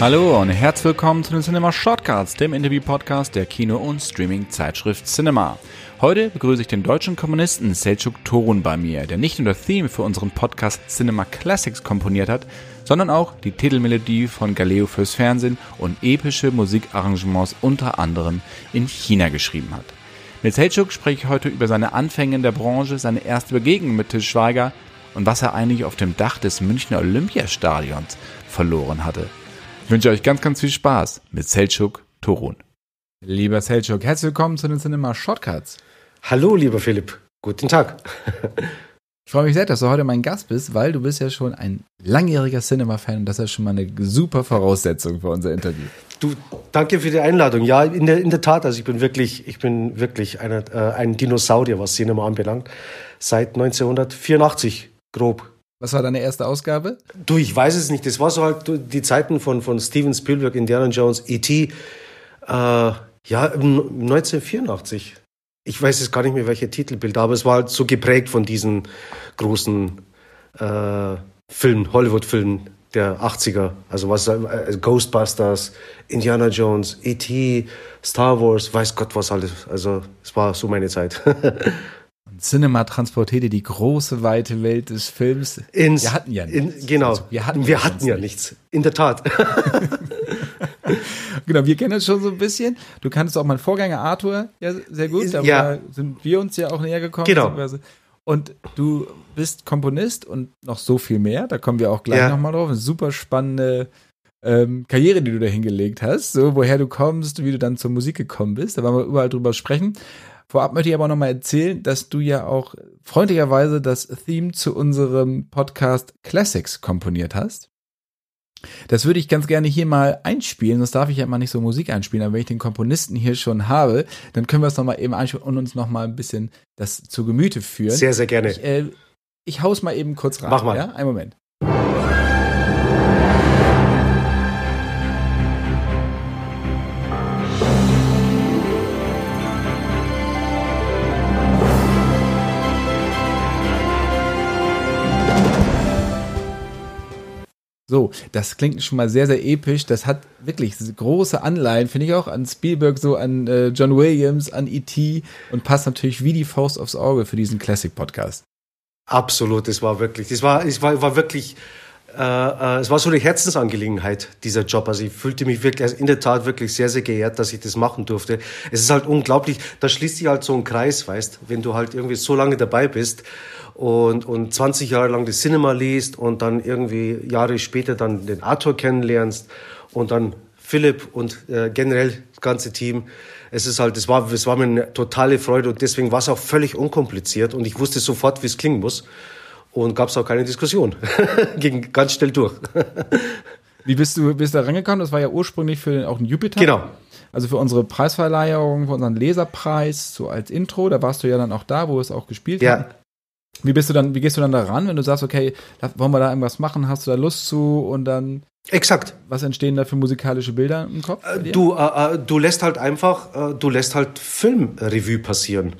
Hallo und herzlich willkommen zu den Cinema Shortcuts, dem Interview-Podcast der Kino- und Streaming-Zeitschrift Cinema. Heute begrüße ich den deutschen Komponisten Selçuk Torun bei mir, der nicht nur das Theme für unseren Podcast Cinema Classics komponiert hat, sondern auch die Titelmelodie von Galeo fürs Fernsehen und epische Musikarrangements unter anderem in China geschrieben hat. Mit Selçuk spreche ich heute über seine Anfänge in der Branche, seine erste Begegnung mit Til Schweiger und was er eigentlich auf dem Dach des Münchner Olympiastadions verloren hatte. Ich wünsche euch ganz, ganz viel Spaß mit Selçuk Torun. Lieber Selçuk, herzlich willkommen zu den Cinema Shortcuts. Hallo, lieber Philipp. Guten Tag. Ich freue mich sehr, dass du heute mein Gast bist, weil du bist ja schon ein langjähriger Cinema-Fan und das ist schon mal eine super Voraussetzung für unser Interview. Du, danke für die Einladung. Ja, in der, in der Tat, also ich bin wirklich, ich bin wirklich eine, äh, ein Dinosaurier, was Cinema anbelangt. Seit 1984, grob. Was war deine erste Ausgabe? Du, ich weiß es nicht. Das war so halt die Zeiten von, von Steven Spielberg, Indiana Jones, E.T. Äh, ja, 1984. Ich weiß jetzt gar nicht mehr, welche Titelbild, aber es war halt so geprägt von diesen großen äh, Filmen, Hollywood-Filmen der 80er. Also was äh, Ghostbusters, Indiana Jones, E.T., Star Wars, weiß Gott was alles. Also es war so meine Zeit. Cinema transportierte die große, weite Welt des Films. Ins, wir hatten ja nichts. In, genau. Also wir hatten, wir hatten ja nichts. In der Tat. genau, wir kennen uns schon so ein bisschen. Du kanntest auch meinen Vorgänger Arthur ja sehr gut. Da ja. sind wir uns ja auch näher gekommen. Genau. Und du bist Komponist und noch so viel mehr. Da kommen wir auch gleich ja. nochmal drauf. Eine super spannende ähm, Karriere, die du da hingelegt hast. So, woher du kommst, wie du dann zur Musik gekommen bist. Da wollen wir überall drüber sprechen. Vorab möchte ich aber noch mal erzählen, dass du ja auch freundlicherweise das Theme zu unserem Podcast Classics komponiert hast. Das würde ich ganz gerne hier mal einspielen, sonst darf ich ja immer nicht so Musik einspielen, aber wenn ich den Komponisten hier schon habe, dann können wir es nochmal eben einspielen und uns nochmal ein bisschen das zu Gemüte führen. Sehr, sehr gerne. Ich, äh, ich hau's mal eben kurz rein. Mach mal. Ja, einen Moment. So, das klingt schon mal sehr, sehr episch. Das hat wirklich große Anleihen, finde ich auch, an Spielberg, so an äh, John Williams, an E.T. und passt natürlich wie die Faust aufs Auge für diesen Classic-Podcast. Absolut, es war wirklich, es war, es war, war wirklich, äh, äh, es war so eine Herzensangelegenheit, dieser Job. Also ich fühlte mich wirklich, also in der Tat wirklich sehr, sehr geehrt, dass ich das machen durfte. Es ist halt unglaublich, da schließt sich halt so ein Kreis, weißt, wenn du halt irgendwie so lange dabei bist und, und 20 Jahre lang das Cinema liest und dann irgendwie Jahre später dann den Arthur kennenlernst und dann Philipp und äh, generell das ganze Team. Es ist halt, es war, es war mir eine totale Freude und deswegen war es auch völlig unkompliziert und ich wusste sofort, wie es klingen muss und gab es auch keine Diskussion. Ging ganz schnell durch. wie bist du bist da rangekommen? Das war ja ursprünglich für auch ein Jupiter. Genau. Also für unsere Preisverleihung, für unseren Leserpreis, so als Intro, da warst du ja dann auch da, wo wir es auch gespielt ja. haben. Wie bist du dann, wie gehst du dann da ran, wenn du sagst, okay, wollen wir da irgendwas machen, hast du da Lust zu und dann Exakt. Was entstehen da für musikalische Bilder im Kopf? Äh, du, äh, äh, du lässt halt einfach, äh, du lässt halt Filmrevue passieren.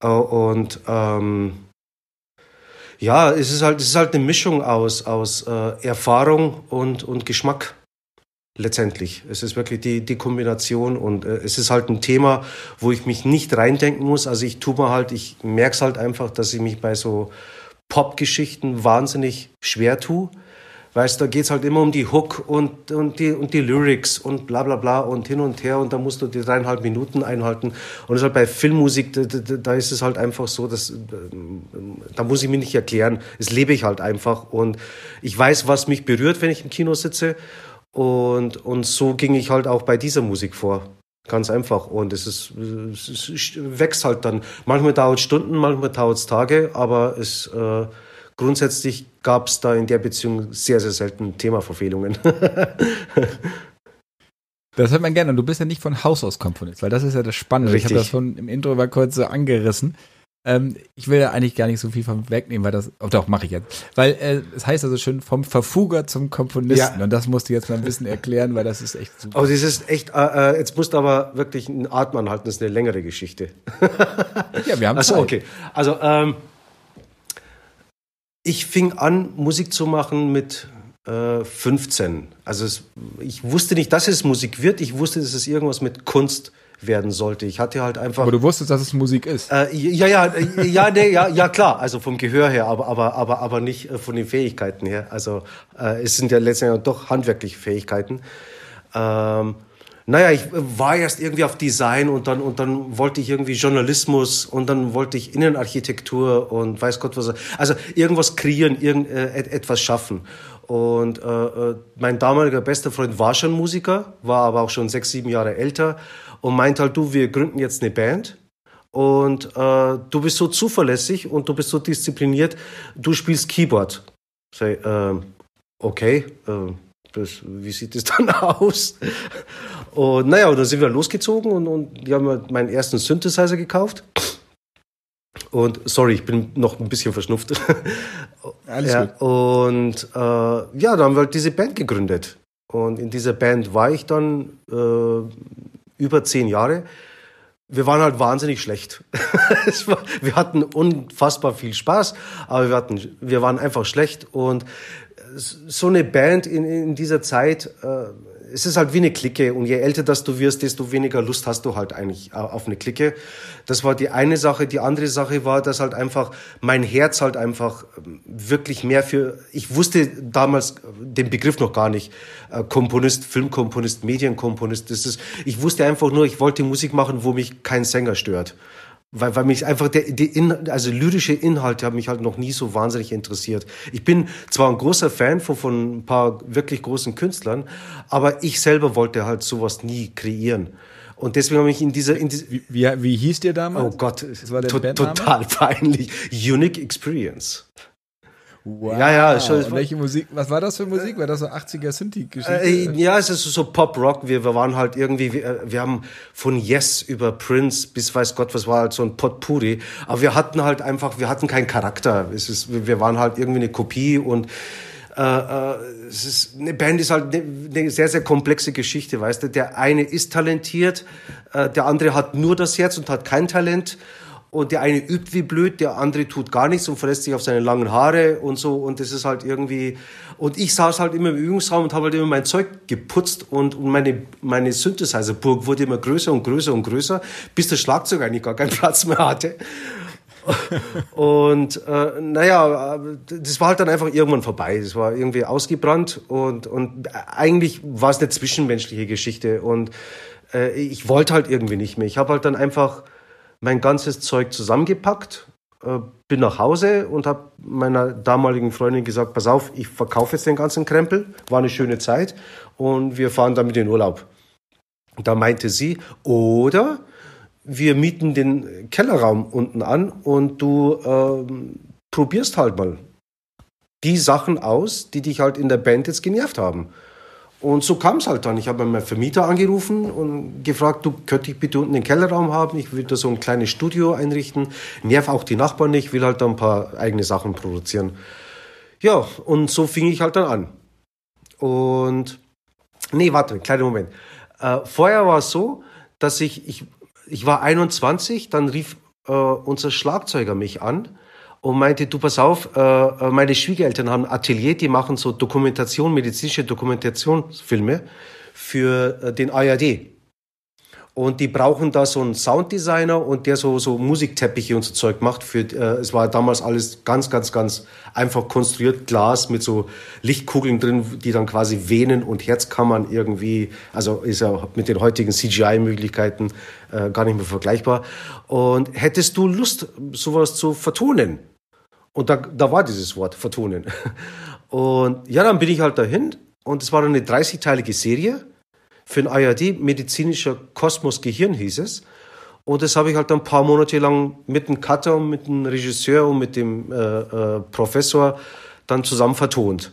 Äh, und ähm, ja, es ist halt, es ist halt eine Mischung aus, aus äh, Erfahrung und, und Geschmack letztendlich. Es ist wirklich die, die Kombination und äh, es ist halt ein Thema, wo ich mich nicht reindenken muss. Also ich tue mir halt, ich merke es halt einfach, dass ich mich bei so Pop-Geschichten wahnsinnig schwer tue. Weißt, da geht's halt immer um die Hook und, und, die, und die Lyrics und bla bla bla und hin und her und da musst du die dreieinhalb Minuten einhalten. Und halt bei Filmmusik, da, da, da ist es halt einfach so, dass, da muss ich mir nicht erklären, es lebe ich halt einfach und ich weiß, was mich berührt, wenn ich im Kino sitze und, und so ging ich halt auch bei dieser Musik vor. Ganz einfach. Und es, ist, es wächst halt dann. Manchmal dauert es Stunden, manchmal dauert es Tage, aber es, äh, grundsätzlich gab es da in der Beziehung sehr, sehr selten Themaverfehlungen. Das hört man gerne. Und du bist ja nicht von Haus aus Komponist, weil das ist ja das Spannende. Richtig. Ich habe das von im Intro mal kurz so angerissen. Ähm, ich will da eigentlich gar nicht so viel von wegnehmen, weil das, oh doch, mache ich jetzt. Weil äh, es heißt also schön vom Verfuger zum Komponisten. Ja. Und das musst du jetzt mal ein bisschen erklären, weil das ist echt super. Oh, das ist echt, äh, äh jetzt musst du aber wirklich einen Atem anhalten, das ist eine längere Geschichte. ja, wir haben Achso, okay. Also, ähm, ich fing an, Musik zu machen mit äh, 15. Also es, ich wusste nicht, dass es Musik wird. Ich wusste, dass es irgendwas mit Kunst werden sollte. Ich hatte halt einfach. Aber du wusstest, dass es Musik ist. Äh, ja, ja, ja, nee, ja, ja, klar. Also vom Gehör her, aber, aber, aber, aber nicht äh, von den Fähigkeiten her. Also äh, es sind ja letztendlich doch handwerkliche Fähigkeiten. Ähm, naja, ich war erst irgendwie auf Design und dann, und dann wollte ich irgendwie Journalismus und dann wollte ich Innenarchitektur und weiß Gott was. Also irgendwas kreieren, irgend, äh, etwas schaffen. Und äh, äh, mein damaliger bester Freund war schon Musiker, war aber auch schon sechs, sieben Jahre älter und meint halt, du, wir gründen jetzt eine Band. Und äh, du bist so zuverlässig und du bist so diszipliniert, du spielst Keyboard. Say, äh, okay, äh, das, wie sieht es dann aus? Und naja, und dann sind wir losgezogen und, und die haben meinen ersten Synthesizer gekauft. Und sorry, ich bin noch ein bisschen verschnupft. Alles ja, gut. Und äh, ja, dann haben wir halt diese Band gegründet. Und in dieser Band war ich dann äh, über zehn Jahre. Wir waren halt wahnsinnig schlecht. war, wir hatten unfassbar viel Spaß, aber wir, hatten, wir waren einfach schlecht. Und so eine Band in, in dieser Zeit, äh, es ist halt wie eine Clique und je älter das du wirst, desto weniger Lust hast du halt eigentlich auf eine Clique. Das war die eine Sache. Die andere Sache war, dass halt einfach mein Herz halt einfach ähm, wirklich mehr für, ich wusste damals den Begriff noch gar nicht, äh, Komponist, Filmkomponist, Medienkomponist. Das ist, ich wusste einfach nur, ich wollte Musik machen, wo mich kein Sänger stört weil, weil mich einfach der, die In, also lyrische Inhalte haben mich halt noch nie so wahnsinnig interessiert. Ich bin zwar ein großer Fan von, von ein paar wirklich großen Künstlern, aber ich selber wollte halt sowas nie kreieren. Und deswegen habe ich in dieser, in dieser wie, wie, wie hieß der damals? Oh Gott, das war der to total peinlich. Unique Experience. Wow. Ja, ja. Schon, welche Musik, was war das für Musik? War das so 80er Synthi-Geschichte? Äh, ja, es ist so Pop-Rock. Wir, wir waren halt irgendwie, wir, wir, haben von Yes über Prince bis weiß Gott, was war halt so ein Potpourri. Aber wir hatten halt einfach, wir hatten keinen Charakter. Es ist, wir waren halt irgendwie eine Kopie und äh, äh, es ist, eine Band ist halt eine, eine, sehr, sehr komplexe Geschichte, weißt du. Der eine ist talentiert, äh, der andere hat nur das Herz und hat kein Talent und der eine übt wie blöd, der andere tut gar nichts und verlässt sich auf seine langen Haare und so und das ist halt irgendwie und ich saß halt immer im Übungsraum und habe halt immer mein Zeug geputzt und, und meine meine Synthesizerburg wurde immer größer und größer und größer, bis der Schlagzeug eigentlich gar keinen Platz mehr hatte. und äh, naja, das war halt dann einfach irgendwann vorbei. Das war irgendwie ausgebrannt und, und eigentlich war es eine zwischenmenschliche Geschichte und äh, ich wollte halt irgendwie nicht mehr. Ich habe halt dann einfach mein ganzes Zeug zusammengepackt, äh, bin nach Hause und habe meiner damaligen Freundin gesagt, pass auf, ich verkaufe jetzt den ganzen Krempel. War eine schöne Zeit und wir fahren damit in Urlaub. Da meinte sie, oder wir mieten den Kellerraum unten an und du ähm, probierst halt mal die Sachen aus, die dich halt in der Band jetzt genervt haben. Und so kam es halt dann. Ich habe meinen Vermieter angerufen und gefragt, du könnte ich bitte unten den Kellerraum haben? Ich will da so ein kleines Studio einrichten. Nerv auch die Nachbarn nicht, will halt da ein paar eigene Sachen produzieren. Ja, und so fing ich halt dann an. Und, nee, warte, kleiner Moment. Äh, vorher war es so, dass ich, ich, ich war 21, dann rief äh, unser Schlagzeuger mich an und meinte, du pass auf, äh, äh, meine Schwiegereltern haben ein Atelier, die machen so Dokumentation, medizinische Dokumentationsfilme für äh, den ARD. Und die brauchen da so einen Sounddesigner und der so, so Musikteppiche und so Zeug macht. Für, äh, es war damals alles ganz, ganz, ganz einfach konstruiert. Glas mit so Lichtkugeln drin, die dann quasi Venen und Herzkammern irgendwie, also ist ja mit den heutigen CGI-Möglichkeiten äh, gar nicht mehr vergleichbar. Und hättest du Lust, sowas zu vertonen? Und da, da war dieses Wort, vertonen. Und ja, dann bin ich halt dahin und es war eine 30-teilige Serie für ein ARD, medizinischer Kosmos Gehirn hieß es. Und das habe ich halt dann ein paar Monate lang mit dem Cutter und mit dem Regisseur und mit dem äh, äh, Professor dann zusammen vertont.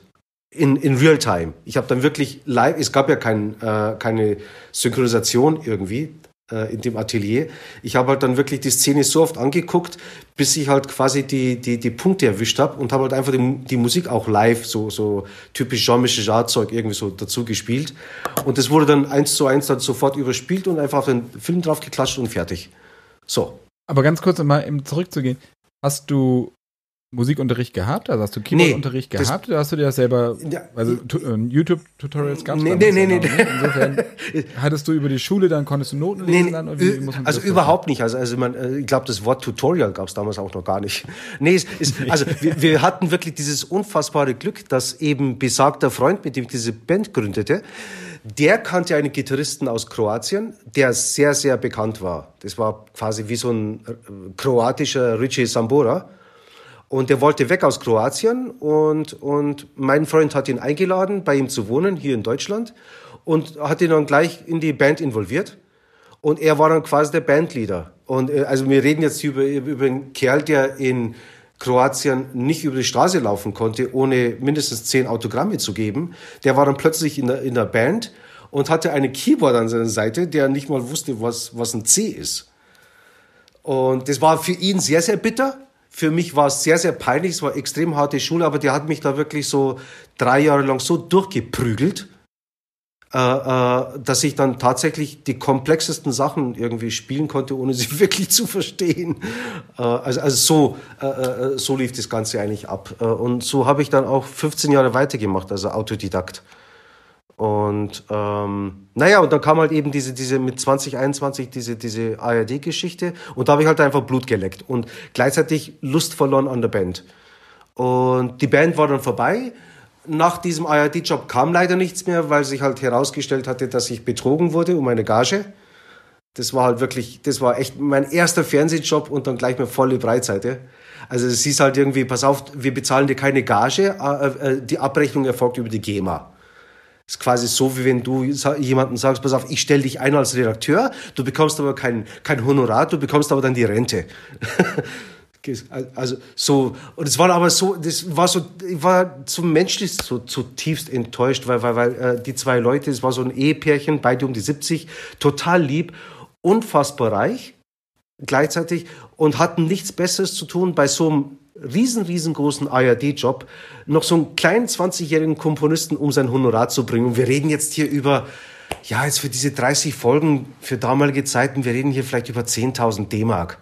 In, in real time. Ich habe dann wirklich live, es gab ja kein, äh, keine Synchronisation irgendwie in dem Atelier. Ich habe halt dann wirklich die Szene so oft angeguckt, bis ich halt quasi die, die, die Punkte erwischt habe und habe halt einfach die, die Musik auch live, so, so typisch Jean-Michel Jarre-Zeug irgendwie so dazu gespielt. Und das wurde dann eins zu eins dann sofort überspielt und einfach auf den Film drauf geklatscht und fertig. So. Aber ganz kurz, um mal eben zurückzugehen. Hast du Musikunterricht gehabt? Also hast du Keyboardunterricht nee, gehabt oder hast du dir das selber, also äh, YouTube-Tutorials gab es nee, nee, nee, nee. Insofern hattest du über die Schule, dann konntest du Noten lesen nee, dann? also überhaupt nicht. Also, also man, äh, ich glaube, das Wort Tutorial gab es damals auch noch gar nicht. Nee, es ist, also wir, wir hatten wirklich dieses unfassbare Glück, dass eben besagter Freund, mit dem ich diese Band gründete, der kannte einen Gitarristen aus Kroatien, der sehr, sehr bekannt war. Das war quasi wie so ein äh, kroatischer Richie Sambora. Und der wollte weg aus Kroatien und, und mein Freund hat ihn eingeladen, bei ihm zu wohnen, hier in Deutschland und hat ihn dann gleich in die Band involviert. Und er war dann quasi der Bandleader. Und äh, also wir reden jetzt über, über einen Kerl, der in Kroatien nicht über die Straße laufen konnte, ohne mindestens zehn Autogramme zu geben. Der war dann plötzlich in der, in der Band und hatte eine Keyboard an seiner Seite, der nicht mal wusste, was, was ein C ist. Und das war für ihn sehr, sehr bitter für mich war es sehr, sehr peinlich. Es war extrem harte Schule, aber der hat mich da wirklich so drei Jahre lang so durchgeprügelt, äh, äh, dass ich dann tatsächlich die komplexesten Sachen irgendwie spielen konnte, ohne sie wirklich zu verstehen. Äh, also, also so, äh, äh, so lief das Ganze eigentlich ab. Äh, und so habe ich dann auch 15 Jahre weitergemacht, also Autodidakt. Und ähm, naja, und dann kam halt eben diese, diese mit 2021 diese, diese ARD-Geschichte und da habe ich halt einfach Blut geleckt und gleichzeitig Lust verloren an der Band. Und die Band war dann vorbei. Nach diesem ARD-Job kam leider nichts mehr, weil sich halt herausgestellt hatte, dass ich betrogen wurde um eine Gage. Das war halt wirklich, das war echt mein erster Fernsehjob und dann gleich mal volle Breitseite. Also es hieß halt irgendwie, pass auf, wir bezahlen dir keine Gage, äh, äh, die Abrechnung erfolgt über die GEMA. Ist quasi so, wie wenn du jemandem sagst, pass auf, ich stelle dich ein als Redakteur, du bekommst aber kein, kein Honorar, du bekommst aber dann die Rente. also so, und es war aber so, das war so, ich war so menschlich so zutiefst enttäuscht, weil, weil, weil äh, die zwei Leute, es war so ein Ehepärchen, beide um die 70, total lieb, unfassbar reich gleichzeitig und hatten nichts Besseres zu tun bei so einem riesen, riesengroßen ARD-Job noch so einen kleinen 20-jährigen Komponisten um sein Honorar zu bringen. Und wir reden jetzt hier über, ja, jetzt für diese 30 Folgen, für damalige Zeiten, wir reden hier vielleicht über 10.000 D-Mark.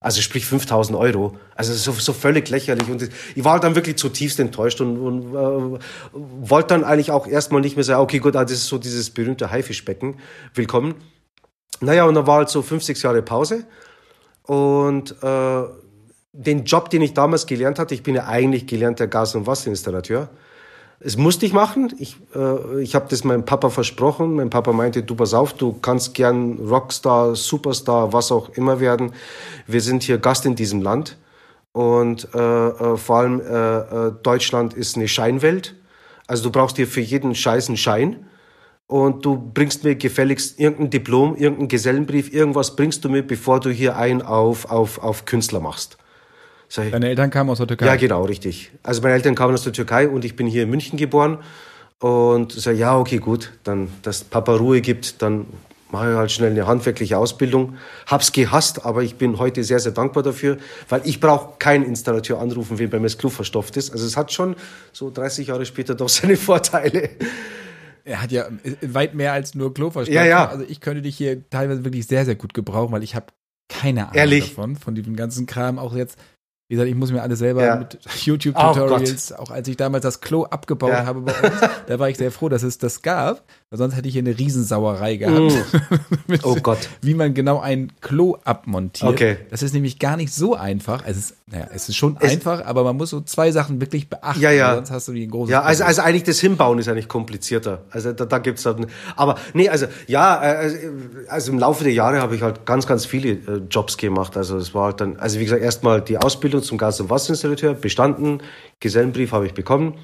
Also sprich 5000 Euro. Also so, so völlig lächerlich. Und ich war dann wirklich zutiefst enttäuscht und, und äh, wollte dann eigentlich auch erstmal nicht mehr sagen, okay, gut, ah, das ist so dieses berühmte Haifischbecken. Willkommen. Naja, und dann war halt so fünf, sechs Jahre Pause. Und äh, den Job, den ich damals gelernt hatte, ich bin ja eigentlich gelernter Gas- und Wasserinstallateur. Es musste ich machen. Ich, äh, ich habe das meinem Papa versprochen. Mein Papa meinte, du pass auf, du kannst gern Rockstar, Superstar, was auch immer werden. Wir sind hier Gast in diesem Land. Und äh, äh, vor allem äh, äh Deutschland ist eine Scheinwelt. Also du brauchst dir für jeden Scheiß einen Schein. Und du bringst mir gefälligst irgendein Diplom, irgendeinen Gesellenbrief, irgendwas bringst du mir, bevor du hier einen auf, auf, auf Künstler machst. Ich, Deine Eltern kamen aus der Türkei? Ja, genau, richtig. Also meine Eltern kamen aus der Türkei und ich bin hier in München geboren. Und so, ja, okay, gut, dann, dass Papa Ruhe gibt, dann mache ich halt schnell eine handwerkliche Ausbildung. Hab's gehasst, aber ich bin heute sehr, sehr dankbar dafür, weil ich brauche keinen Installateur anrufen, wenn bei mir das Klo verstopft ist. Also es hat schon so 30 Jahre später doch seine Vorteile. Er hat ja weit mehr als nur Kloverstopfen. Ja, ja. Also ich könnte dich hier teilweise wirklich sehr, sehr gut gebrauchen, weil ich habe keine Ahnung Ehrlich? davon, von diesem ganzen Kram. Auch jetzt wie gesagt, ich muss mir alles selber ja. mit YouTube-Tutorials, auch als ich damals das Klo abgebaut ja. habe bei uns, da war ich sehr froh, dass es das gab, weil sonst hätte ich hier eine Riesensauerei gehabt. Mm. oh Gott. Wie man genau ein Klo abmontiert. Okay. Das ist nämlich gar nicht so einfach. Es ist, naja, es ist schon es einfach, aber man muss so zwei Sachen wirklich beachten. Ja, ja. Sonst hast du die große. Ja, also, also eigentlich das Hinbauen ist eigentlich komplizierter. Also da, da gibt's dann, aber nee, also ja, äh, also im Laufe der Jahre habe ich halt ganz, ganz viele äh, Jobs gemacht. Also es war halt dann, also wie gesagt, erstmal die Ausbildung zum Gas- und Wasserinstallateur bestanden, Gesellenbrief habe ich bekommen.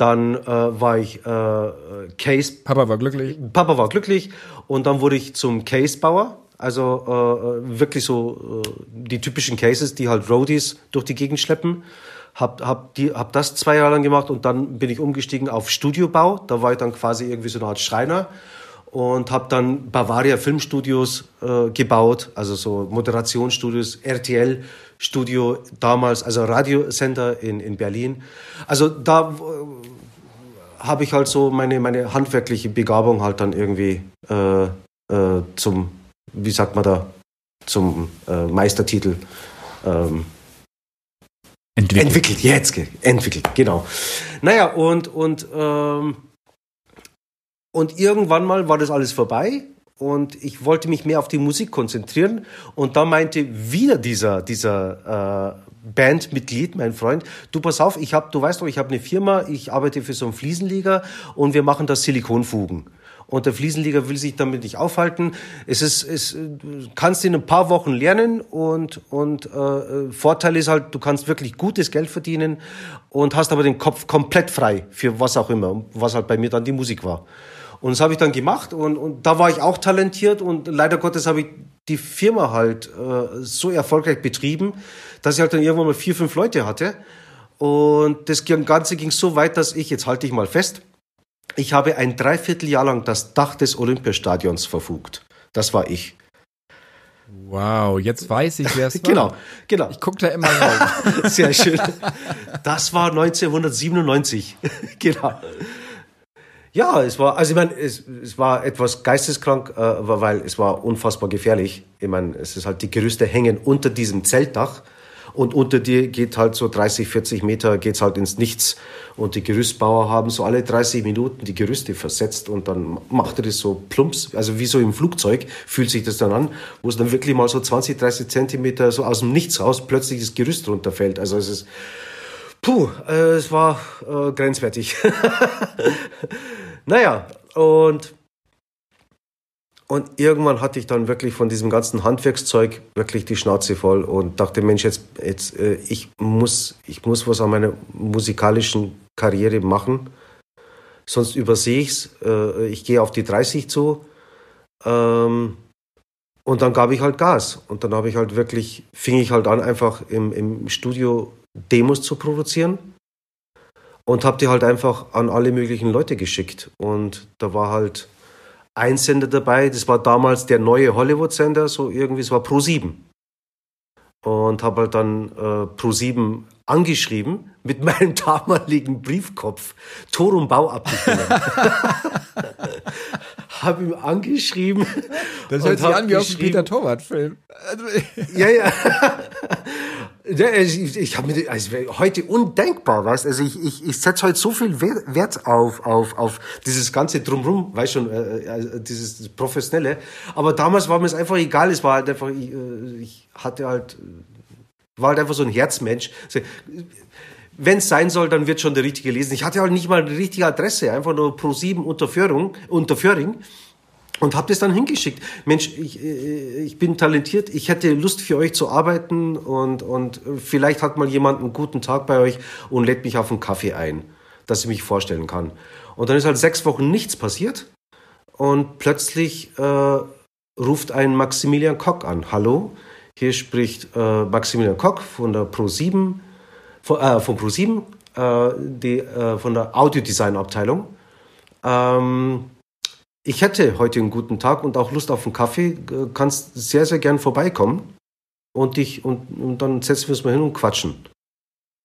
Dann äh, war ich äh, Case. Papa war glücklich. Papa war glücklich und dann wurde ich zum Case-Bauer. Also äh, wirklich so äh, die typischen Cases, die halt Roadies durch die Gegend schleppen. Hab, hab, die, hab das zwei Jahre lang gemacht und dann bin ich umgestiegen auf Studiobau. Da war ich dann quasi irgendwie so eine Art Schreiner und habe dann Bavaria Filmstudios äh, gebaut, also so Moderationsstudios, RTL Studio damals, also Radiosender in, in Berlin. Also da äh, habe ich halt so meine, meine handwerkliche Begabung halt dann irgendwie äh, äh, zum, wie sagt man da, zum äh, Meistertitel ähm, Entwickelt. Entwickelt, jetzt, entwickelt, genau. Naja, und, und, ähm, und irgendwann mal war das alles vorbei und ich wollte mich mehr auf die Musik konzentrieren. Und da meinte wieder dieser, dieser äh, Bandmitglied, mein Freund, du pass auf, ich habe, du weißt doch, ich habe eine Firma, ich arbeite für so einen Fliesenleger und wir machen da Silikonfugen. Und der Fliesenleger will sich damit nicht aufhalten. Es ist, es kannst in ein paar Wochen lernen und und äh, Vorteil ist halt, du kannst wirklich gutes Geld verdienen und hast aber den Kopf komplett frei für was auch immer, was halt bei mir dann die Musik war. Und das habe ich dann gemacht und, und da war ich auch talentiert und leider Gottes habe ich die Firma halt äh, so erfolgreich betrieben, dass ich halt dann irgendwann mal vier, fünf Leute hatte. Und das Ganze ging so weit, dass ich, jetzt halte ich mal fest, ich habe ein Dreivierteljahr lang das Dach des Olympiastadions verfugt. Das war ich. Wow, jetzt weiß ich, wer es war. Genau, genau. Ich gucke da immer rein. Sehr schön. Das war 1997. genau. Ja, es war, also ich meine, es, es war etwas geisteskrank, äh, weil es war unfassbar gefährlich. Ich meine, es ist halt die Gerüste hängen unter diesem Zeltdach und unter dir geht halt so 30, 40 Meter geht's halt ins Nichts und die Gerüstbauer haben so alle 30 Minuten die Gerüste versetzt und dann macht er das so plumps, also wie so im Flugzeug fühlt sich das dann an, wo es dann wirklich mal so 20, 30 Zentimeter so aus dem Nichts raus plötzlich das Gerüst runterfällt. Also es ist, puh, äh, es war äh, grenzwertig. naja, und und irgendwann hatte ich dann wirklich von diesem ganzen Handwerkszeug wirklich die Schnauze voll und dachte, Mensch, jetzt, jetzt äh, ich, muss, ich muss was an meiner musikalischen Karriere machen. Sonst übersehe ich es. Äh, ich gehe auf die 30 zu. Ähm, und dann gab ich halt Gas. Und dann habe ich halt wirklich, fing ich halt an, einfach im, im Studio Demos zu produzieren. Und habe die halt einfach an alle möglichen Leute geschickt. Und da war halt ein Sender dabei, das war damals der neue Hollywood-Sender, so irgendwie, es war Pro7. Und habe halt dann äh, Pro7 angeschrieben mit meinem damaligen Briefkopf, Tor und Bau abgegeben. habe ihm angeschrieben. Das hört sich an wie aus dem Peter Torwart-Film. ja, ja. Ich, ich habe mir also heute undenkbar, weißt also ich, ich, ich setze heute so viel Wert auf, auf, auf dieses ganze Drumrum, weißt schon, äh, äh dieses Professionelle. Aber damals war mir es einfach egal, es war halt einfach, ich, äh, ich hatte halt, war halt einfach so ein Herzmensch. Wenn es sein soll, dann wird schon der Richtige lesen. Ich hatte halt nicht mal eine richtige Adresse, einfach nur pro sieben unter Föhring. Unter Föhring und habe das dann hingeschickt. Mensch, ich, äh, ich bin talentiert, ich hätte Lust für euch zu arbeiten und, und vielleicht hat mal jemand einen guten Tag bei euch und lädt mich auf einen Kaffee ein, dass ich mich vorstellen kann. Und dann ist halt sechs Wochen nichts passiert und plötzlich äh, ruft ein Maximilian Kock an. Hallo, hier spricht äh, Maximilian Kock von der Pro7, von, äh, von Pro7, äh, die, äh, von der Audiodesign-Abteilung. Ähm, ich hätte heute einen guten Tag und auch Lust auf einen Kaffee, kannst sehr, sehr gern vorbeikommen und dich und, und dann setzen wir uns mal hin und quatschen.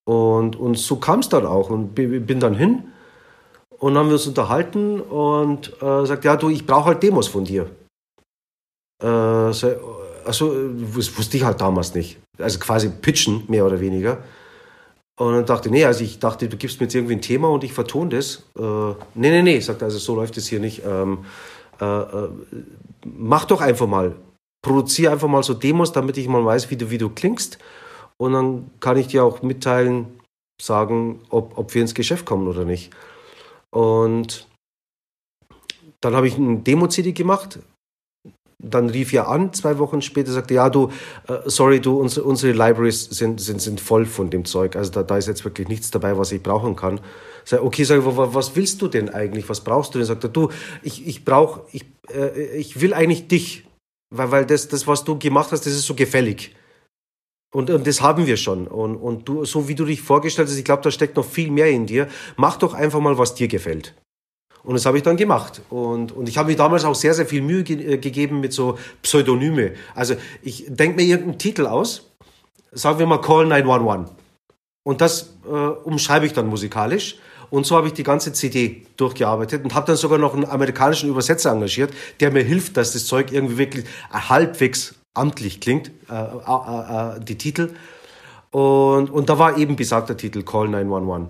Und, und so kam es dann auch und bin dann hin und haben wir uns unterhalten und äh, sagt, ja du, ich brauche halt Demos von dir. Äh, also das wusste ich halt damals nicht. Also quasi pitchen, mehr oder weniger. Und dann dachte nee, also ich dachte, du gibst mir jetzt irgendwie ein Thema und ich vertone das. Äh, nee, nee, nee, sagt also so läuft es hier nicht. Ähm, äh, äh, mach doch einfach mal. Produziere einfach mal so Demos, damit ich mal weiß, wie du, wie du klingst. Und dann kann ich dir auch mitteilen, sagen, ob, ob wir ins Geschäft kommen oder nicht. Und dann habe ich ein Demo-CD gemacht, dann rief er an, zwei Wochen später, sagte, ja, du, äh, sorry, du, unsere, Libraries sind, sind, sind voll von dem Zeug. Also da, da ist jetzt wirklich nichts dabei, was ich brauchen kann. Sag, okay, sag was willst du denn eigentlich? Was brauchst du denn? Sagt er, du, ich, ich brauche, ich, äh, ich will eigentlich dich. Weil, weil das, das, was du gemacht hast, das ist so gefällig. Und, und das haben wir schon. Und, und du, so wie du dich vorgestellt hast, ich glaube, da steckt noch viel mehr in dir. Mach doch einfach mal, was dir gefällt. Und das habe ich dann gemacht. Und, und ich habe mir damals auch sehr, sehr viel Mühe ge äh, gegeben mit so Pseudonyme. Also ich denke mir irgendeinen Titel aus, sagen wir mal Call 911. Und das äh, umschreibe ich dann musikalisch. Und so habe ich die ganze CD durchgearbeitet und habe dann sogar noch einen amerikanischen Übersetzer engagiert, der mir hilft, dass das Zeug irgendwie wirklich halbwegs amtlich klingt, äh, äh, äh die Titel. Und, und da war eben besagter Titel Call 911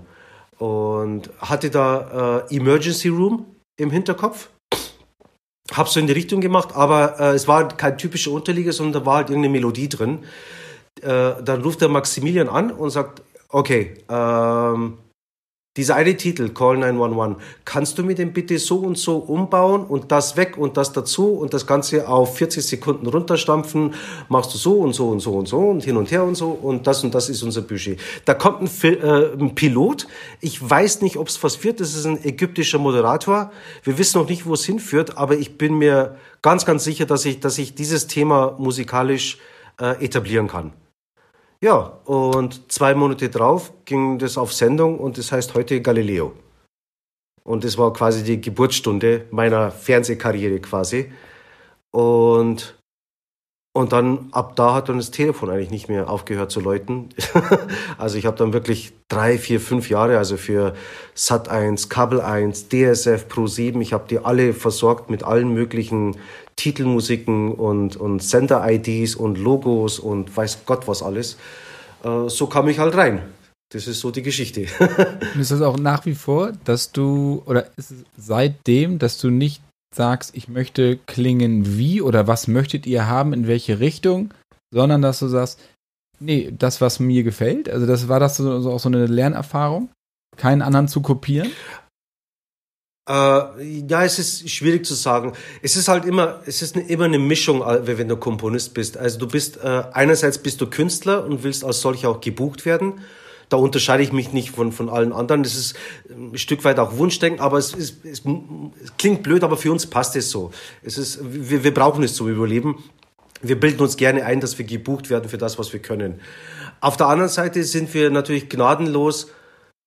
und hatte da äh, Emergency Room im Hinterkopf. Hab so in die Richtung gemacht, aber äh, es war kein typischer Unterlieger, sondern da war halt irgendeine Melodie drin. Äh, dann ruft der Maximilian an und sagt, okay, ähm, dieser eine Titel, Call 911, kannst du mir den bitte so und so umbauen und das weg und das dazu und das Ganze auf 40 Sekunden runterstampfen, machst du so und so und so und so und hin und her und so und das und das ist unser Budget. Da kommt ein, äh, ein Pilot, ich weiß nicht, ob es was wird, das ist ein ägyptischer Moderator, wir wissen noch nicht, wo es hinführt, aber ich bin mir ganz, ganz sicher, dass ich, dass ich dieses Thema musikalisch äh, etablieren kann. Ja, und zwei Monate drauf ging das auf Sendung und das heißt heute Galileo. Und das war quasi die Geburtsstunde meiner Fernsehkarriere quasi. Und, und dann, ab da hat dann das Telefon eigentlich nicht mehr aufgehört zu läuten. also ich habe dann wirklich drei, vier, fünf Jahre, also für Sat 1, Kabel 1, DSF, Pro 7, ich habe die alle versorgt mit allen möglichen Titelmusiken und, und Sender-IDs und Logos und weiß Gott was alles. Äh, so kam ich halt rein. Das ist so die Geschichte. und ist das auch nach wie vor, dass du, oder ist es seitdem, dass du nicht sagst, ich möchte klingen wie oder was möchtet ihr haben, in welche Richtung, sondern dass du sagst, nee, das, was mir gefällt, also das war das so, so auch so eine Lernerfahrung, keinen anderen zu kopieren? Äh, ja, es ist schwierig zu sagen. Es ist halt immer, es ist immer eine Mischung, äh, wenn du Komponist bist. Also du bist äh, einerseits bist du Künstler und willst als solcher auch gebucht werden. Da unterscheide ich mich nicht von, von allen anderen. Das ist ein Stück weit auch Wunschdenken, aber es, ist, es, es klingt blöd, aber für uns passt es so. Es ist, wir, wir brauchen es zum Überleben. Wir bilden uns gerne ein, dass wir gebucht werden für das, was wir können. Auf der anderen Seite sind wir natürlich gnadenlos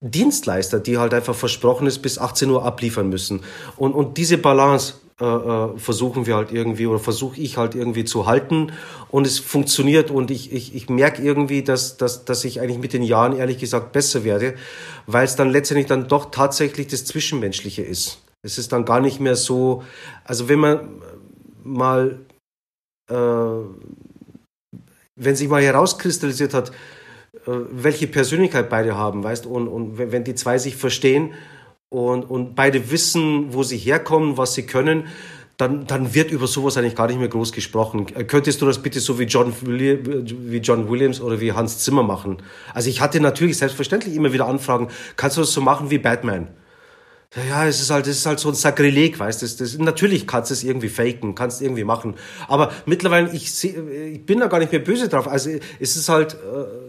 Dienstleister, die halt einfach versprochen ist, bis 18 Uhr abliefern müssen. Und, und diese Balance äh, äh, versuchen wir halt irgendwie oder versuche ich halt irgendwie zu halten und es funktioniert und ich, ich, ich merke irgendwie, dass, dass, dass ich eigentlich mit den Jahren ehrlich gesagt besser werde, weil es dann letztendlich dann doch tatsächlich das Zwischenmenschliche ist. Es ist dann gar nicht mehr so, also wenn man mal, äh, wenn sich mal herauskristallisiert hat, welche Persönlichkeit beide haben, weißt und, und wenn die zwei sich verstehen und, und beide wissen, wo sie herkommen, was sie können, dann, dann wird über sowas eigentlich gar nicht mehr groß gesprochen. Äh, könntest du das bitte so wie John, wie John Williams oder wie Hans Zimmer machen? Also ich hatte natürlich selbstverständlich immer wieder Anfragen, kannst du das so machen wie Batman? Ja, es ist halt, es ist halt so ein Sakrileg, weißt du. Das, das, natürlich kannst du es irgendwie faken, kannst irgendwie machen. Aber mittlerweile, ich, seh, ich bin da gar nicht mehr böse drauf. Also es ist halt, äh,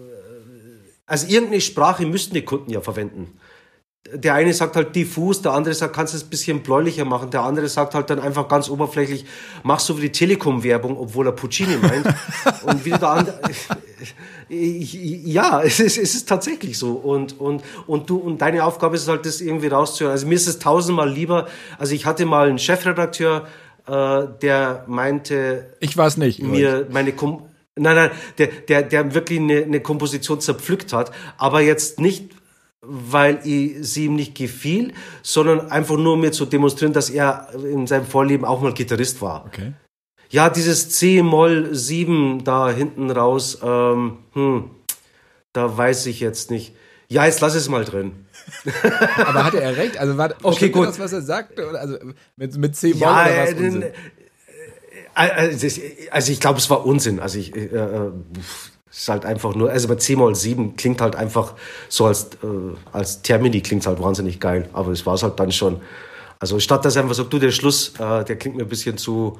also irgendeine Sprache müssten die Kunden ja verwenden. Der eine sagt halt diffus, der andere sagt, kannst du es ein bisschen bläulicher machen, der andere sagt halt dann einfach ganz oberflächlich, mach so wie die Telekom-Werbung, obwohl er Puccini meint. und wieder der andere, ja, es ist, es ist tatsächlich so. Und, und, und du, und deine Aufgabe ist halt, das irgendwie rauszuhören. Also mir ist es tausendmal lieber, also ich hatte mal einen Chefredakteur, äh, der meinte, ich weiß nicht, mir meine, Kom Nein, nein, der, der, der wirklich eine, eine Komposition zerpflückt hat, aber jetzt nicht, weil sie ihm nicht gefiel, sondern einfach nur um mir zu demonstrieren, dass er in seinem Vorleben auch mal Gitarrist war. Okay. Ja, dieses C-Moll 7 da hinten raus, ähm, hm, da weiß ich jetzt nicht. Ja, jetzt lass es mal drin. Aber hatte er recht? Also war okay, gut. das, was er sagte? Also mit, mit C-Moll ja, oder was? Unsinn? Also, also ich glaube, es war Unsinn. Also ich, äh, äh ist halt einfach nur, also bei C mal 7 klingt halt einfach so als, äh, als Termini klingt halt wahnsinnig geil, aber es war es halt dann schon. Also statt dass einfach sagt, du, der Schluss, äh, der klingt mir ein bisschen zu,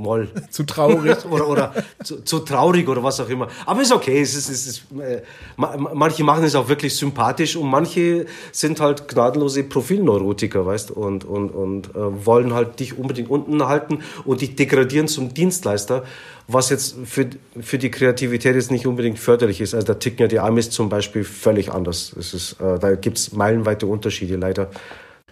Moll. zu traurig. oder oder zu, zu, traurig oder was auch immer. Aber ist okay. Es ist, es ist, äh, manche machen es auch wirklich sympathisch und manche sind halt gnadenlose Profilneurotiker, weißt und, und, und äh, wollen halt dich unbedingt unten halten und dich degradieren zum Dienstleister, was jetzt für, für die Kreativität jetzt nicht unbedingt förderlich ist. Also da ticken ja die Amis zum Beispiel völlig anders. Es ist, äh, da gibt's meilenweite Unterschiede leider.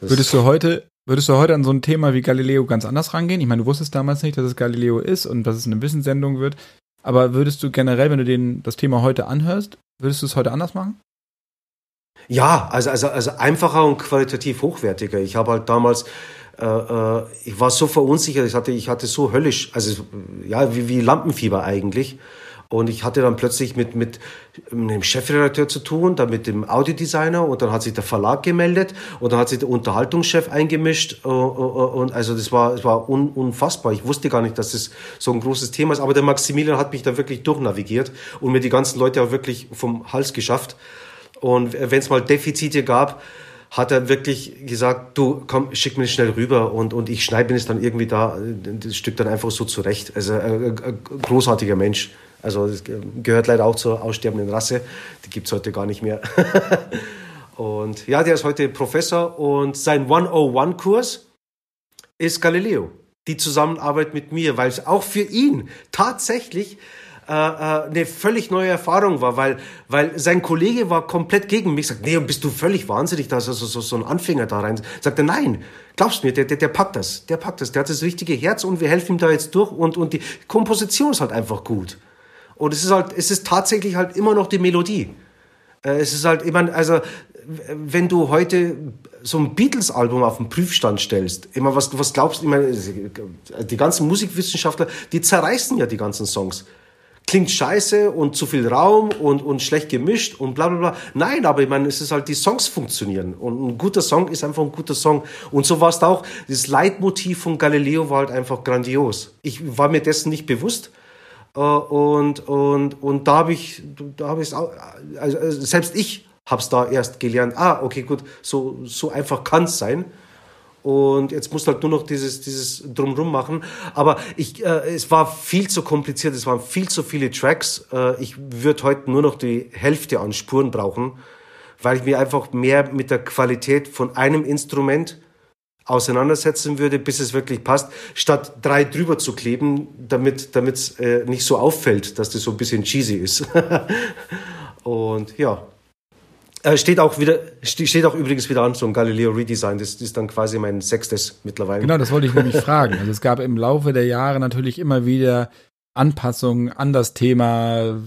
Das Würdest du heute Würdest du heute an so ein Thema wie Galileo ganz anders rangehen? Ich meine, du wusstest damals nicht, dass es Galileo ist und dass es eine Wissenssendung wird. Aber würdest du generell, wenn du den, das Thema heute anhörst, würdest du es heute anders machen? Ja, also, also, also einfacher und qualitativ hochwertiger. Ich habe halt damals, äh, äh, ich war so verunsichert, ich hatte, ich hatte so höllisch, also ja, wie, wie Lampenfieber eigentlich. Und ich hatte dann plötzlich mit, mit einem Chefredakteur zu tun, dann mit dem Audiodesigner und dann hat sich der Verlag gemeldet und dann hat sich der Unterhaltungschef eingemischt äh, äh, und also das war, das war un, unfassbar. Ich wusste gar nicht, dass das so ein großes Thema ist, aber der Maximilian hat mich da wirklich durchnavigiert und mir die ganzen Leute auch wirklich vom Hals geschafft. Und wenn es mal Defizite gab, hat er wirklich gesagt, du komm, schick mir das schnell rüber und, und ich schneide mir das dann irgendwie da, das Stück dann einfach so zurecht. Also ein, ein großartiger Mensch. Also das gehört leider auch zur aussterbenden Rasse. Die gibt es heute gar nicht mehr. und ja, der ist heute Professor und sein 101-Kurs ist Galileo. Die Zusammenarbeit mit mir, weil es auch für ihn tatsächlich äh, äh, eine völlig neue Erfahrung war, weil, weil sein Kollege war komplett gegen mich, sagt, nee, bist du völlig wahnsinnig, da ist so, so, so ein Anfänger da rein. Sagt er, nein, glaubst mir, der, der, der packt das, der packt das, der hat das richtige Herz und wir helfen ihm da jetzt durch und, und die Komposition ist halt einfach gut. Und es ist halt, es ist tatsächlich halt immer noch die Melodie. Äh, es ist halt, meine, also, wenn du heute so ein Beatles-Album auf den Prüfstand stellst, immer was, was glaubst du, die ganzen Musikwissenschaftler, die zerreißen ja die ganzen Songs klingt scheiße und zu viel Raum und, und schlecht gemischt und bla bla bla. Nein, aber ich meine, es ist halt, die Songs funktionieren. Und ein guter Song ist einfach ein guter Song. Und so war es auch. Das Leitmotiv von Galileo war halt einfach grandios. Ich war mir dessen nicht bewusst. Äh, und, und, und da habe ich, da habe ich also selbst ich habe es da erst gelernt. Ah, okay, gut, so, so einfach kann es sein und jetzt musst du halt nur noch dieses, dieses Drumrum machen. Aber ich, äh, es war viel zu kompliziert, es waren viel zu viele Tracks. Äh, ich würde heute nur noch die Hälfte an Spuren brauchen, weil ich mir einfach mehr mit der Qualität von einem Instrument auseinandersetzen würde, bis es wirklich passt, statt drei drüber zu kleben, damit es äh, nicht so auffällt, dass das so ein bisschen cheesy ist. und ja, äh, steht auch wieder, steht auch übrigens wieder an, so ein Galileo Redesign. Das, das ist dann quasi mein sechstes mittlerweile. Genau, das wollte ich nämlich fragen. Also es gab im Laufe der Jahre natürlich immer wieder Anpassungen an das Thema,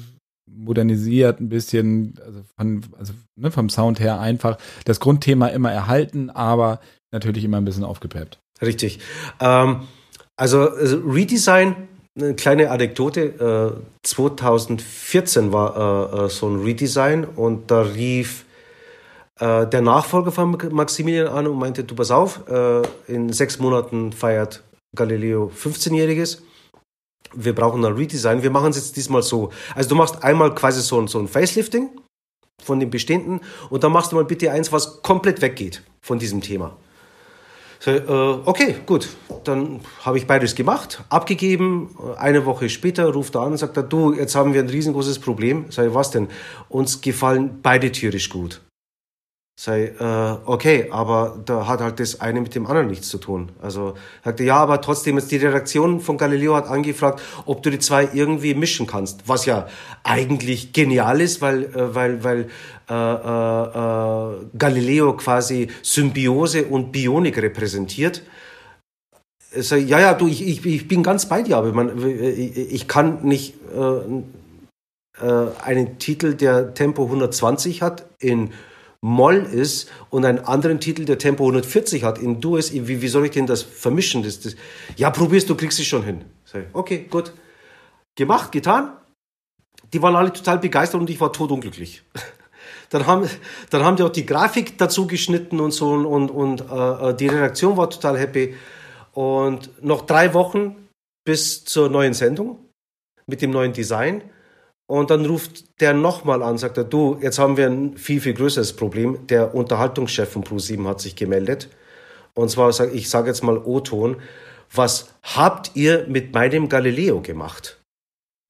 modernisiert ein bisschen, also, von, also ne, vom Sound her einfach. Das Grundthema immer erhalten, aber natürlich immer ein bisschen aufgepeppt. Richtig. Ähm, also, also Redesign eine kleine Anekdote. Äh, 2014 war äh, äh, so ein Redesign und da rief äh, der Nachfolger von Maximilian an und meinte, du pass auf, äh, in sechs Monaten feiert Galileo 15-Jähriges. Wir brauchen ein Redesign. Wir machen es jetzt diesmal so. Also du machst einmal quasi so so ein Facelifting von dem Bestehenden und dann machst du mal bitte eins, was komplett weggeht von diesem Thema. So, äh, okay, gut. Dann habe ich beides gemacht, abgegeben. Eine Woche später ruft er an und sagt, du, jetzt haben wir ein riesengroßes Problem. Sag ich, was denn? Uns gefallen beide tierisch gut. Sei, äh, okay, aber da hat halt das eine mit dem anderen nichts zu tun. Also sagte, ja, aber trotzdem jetzt die Redaktion von Galileo hat angefragt, ob du die zwei irgendwie mischen kannst, was ja eigentlich genial ist, weil äh, weil weil äh, äh, äh, Galileo quasi Symbiose und Bionik repräsentiert. Also, ja, ja, du, ich, ich, ich bin ganz bei dir, aber man, ich kann nicht äh, äh, einen Titel, der Tempo 120 hat, in Moll ist und einen anderen Titel, der Tempo 140 hat, in Dues, wie, wie soll ich denn das vermischen? Das, das, ja, probierst, du kriegst es schon hin. Okay, gut. Gemacht, getan. Die waren alle total begeistert und ich war totunglücklich. Dann haben, dann haben die auch die Grafik dazu geschnitten und so und, und äh, die Redaktion war total happy. Und noch drei Wochen bis zur neuen Sendung mit dem neuen Design. Und dann ruft der nochmal an, sagt er, du, jetzt haben wir ein viel, viel größeres Problem. Der Unterhaltungschef von Pro7 hat sich gemeldet. Und zwar, ich sage jetzt mal O-Ton, was habt ihr mit meinem Galileo gemacht?